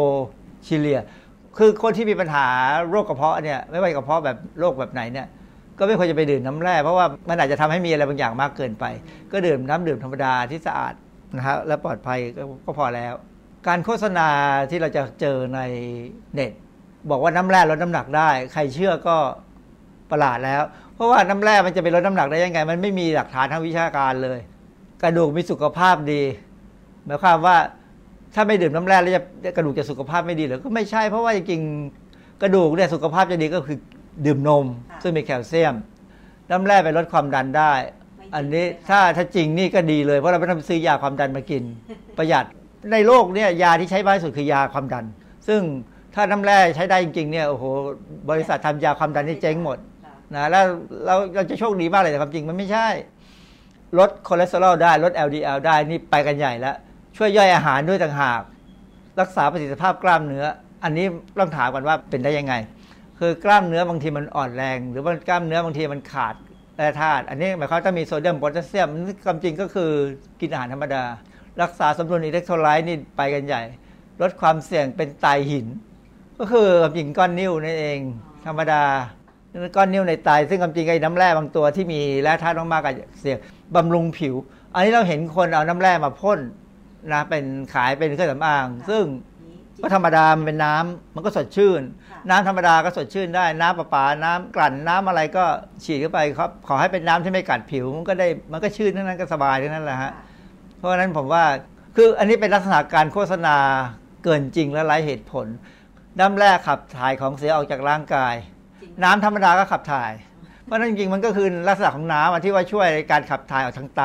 ชิเลีย คือคนที่มีปัญหาโรคกระเพาะเนี่ยไม่ว่ากระเพาะแบบโรคแบบไหนเนี่ย ก็ไม่ควรจะไปดื่มน้ำแร่เพราะว่ามันอาจจะทำให้มีอะไรบางอย่างมากเกินไป ก็ดื่มน้ำดื่มธรรมดาที่สะอาดนะฮะและปลอดภัยก็พอแล้ว การโฆษณาที่เราจะเจอในเน็ต บอกว่าน้ำแร่ลดน้ำหนักได้ ใครเชื่อก็ประหลาดแล้ว เพราะว่าน้ำแร่มันจะไปลดน้ำหนักได้ยังไง มันไม่มีหลักฐานทางวิชาการเลย กระดูกมีสุขภาพดีหมายความว่าถ้าไม่ดื่มน้ำแร่แล้วจะกระดูกจะสุขภาพไม่ดีหรือก็ไม่ใช่เพราะว่าจริงกระดูกเนี่ยสุขภาพจะดีก็คือ ดื่มนม ซึ่งมีแคลเซียม น้ำแร่ไปลดความดันได้ อันนี้ถ้าถ้าจริงนี่ก็ดีเลย เพราะเราไม่ต้องซื้อยาความดันมากิน ประหยัดในโลกเนี่ยยาที่ใช้มากที่สุดคือยาความดัน ซึ่งถ้าน้ำแร่ใช้ได้จริงๆเนี่ยโอ้โหบริษัททำยาความดันนี่เจ๊งหมดนะแล้วเราเราจะโชคดีมากเลยแต่ความจริงมันไม่ใช่ ลดคอเลสเตอรอลได้ลด LDL ได้นี่ไปกันใหญ่แล้ว ช่วยย่อยอาหารด้วยต่างหาก รักษาประสิทธิภาพกล้ามเนื้อ อันนี้ต้องถามกันว่าเป็นได้ยังไง คือกล้ามเนื้อบางทีมันอ่อนแรง หรือว่ากล้ามเนื้อบางทีมันขาดแร่ธาตุอันนี้หมายความต้องมีโซเดียมโพแทสเซียมความจริงก็คือกินอาหารธรรมดา รักษาสมดุลอิเล็กโทรไลต์นี่ไปกันใหญ่ ลดความเสี่ยงเป็นไตหิน ก็คือความจริงก้อนนิ้วนั่นเอง ธรรมดาก้อนนิ้วในไตซึ่งความจริงไอ้น้ำแร่บางตัวที่มีแร่ธาตุมากๆก็เสี่ยงบำรุงผิว อันนี้เราเห็นคนเอาน้ำแร่มาพ่นนะเป็นขายเป็นเครื่องสำอาง ซึ่ง ก็ธรรมดามันเป็นน้ำมันก็สดชื่น น้ำธรรมดาก็สดชื่นได้น้ำประปาน้ำกลั่นน้ำอะไรก็ฉีดเข้าไปครับ ขอให้เป็นน้ำที่ไม่กัดผิวมันก็ได้มันก็ชื่นทั้งนั้นก็สบายทั้งนั้นแหละฮะเพราะฉะนั้นผมว่าคืออันนี้เป็นลักษณะการโฆษณาเกินจริงและไร้เหตุผล น้ำแร่ขับถ่ายของเสียออกจากร่างกาย น้ำธรรมดาก็ขับถ่าย เพราะนั้นจริงๆมันก็คือลักษณะของน้ำที่ว่าช่วยในการขับถ่ายออกทางไต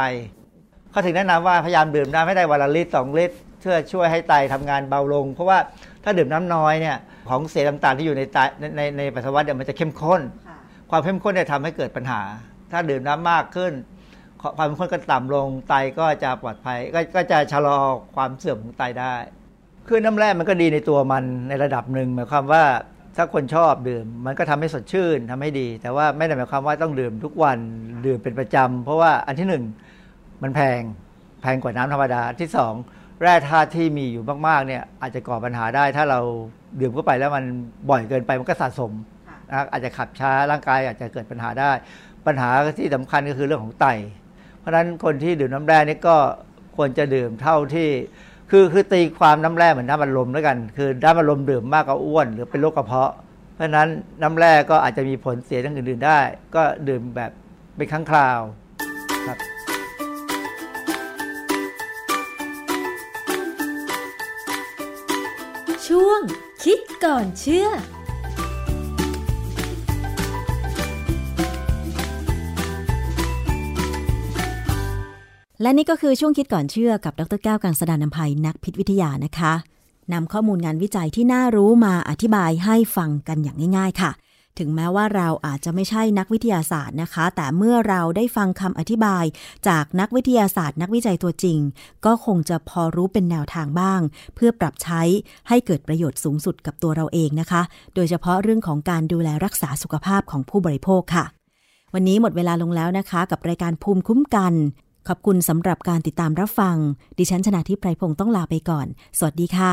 เขาถึงแนะนำว่าพยายามดื่มน้ำให้ได้วันละลิตรสองลิตร เพื่อช่วยให้ไตทำงานเบาลง เพราะว่าถ้าดื่มน้ำน้อยเนี่ยของเศษต่างๆที่อยู่ในไตในในปัสสาวะเนี่ยมันจะเข้มข้น ความเข้มข้นเนี่ยทำให้เกิดปัญหา ถ้าดื่มน้ำมากขึ้น ความเข้มข้นก็ต่ำลงไตก็จะปลอดภัยกก็จะชะลอความเสื่อมของไตได้คือน้ำแร่มันก็ดีในตัวมันในระดับหนึ่งหมายความว่าถ้าคนชอบดื่ม มันก็ทำให้สดชื่นทำให้ดี แต่ว่าไม่ได้หมายความว่าต้องดื่มทุกวันดื่มเป็นประจำเพราะว่าอันที่หนึ่งมันแพงแพงกว่าน้ำธรรมดาที่สอง แร่ธาตุที่มีอยู่มากๆเนี่ยอาจจะก่อปัญหาได้ ถ้าเราดื่มเข้าไปแล้วมันบ่อยเกินไปมันก็สะสมนะอาจจะขับช้าร่างกายอาจจะเกิดปัญหาได้ ปัญหาที่สำคัญก็คือเรื่องของไต เพราะฉะนั้นคนที่ดื่มน้ำแร่นี่ก็ควรจะดื่มเท่าที่คือคือตีความน้ำแร่เหมือนน้ำอัดลมแล้วกัน คือน้ำอัดลมดื่มมากก็อ้วน หรือเป็นโรคกระเพาะ เพราะฉะนั้นน้ำแร่ก็อาจจะมีผลเสียทางอื่นๆได้ ก็ดื่มแบบเป็นครั้งคราวครับ คิดก่อนเชื่อ และนี่ก็คือช่วงคิดก่อนเชื่อกับดรแก้วกังสดานนภัยนักพิษวิทยานะคะนำข้อมูลงานวิจัยที่น่ารู้มาอธิบายให้ฟังกันอย่างง่าย ๆ ค่ะ ถึงแม้ว่าเราอาจจะไม่ใช่นักวิทยาศาสตร์นะคะ แต่เมื่อเราได้ฟังคำอธิบาย จากนักวิทยาศาสตร์ นักวิจัยตัวจริง ก็คงจะพอรู้เป็นแนวทางบ้าง เพื่อปรับใช้ให้เกิดประโยชน์สูงสุดกับตัวเราเองนะคะ โดยเฉพาะเรื่องของการดูแลรักษาสุขภาพของผู้บริโภคค่ะ วันนี้หมดเวลาลงแล้วนะคะ กับรายการภูมิคุ้มกัน ขอบคุณสำหรับการติดตามรับฟัง ดิฉันชนะทิพไพรพงศ์ต้องลาไปก่อน สวัสดีค่ะ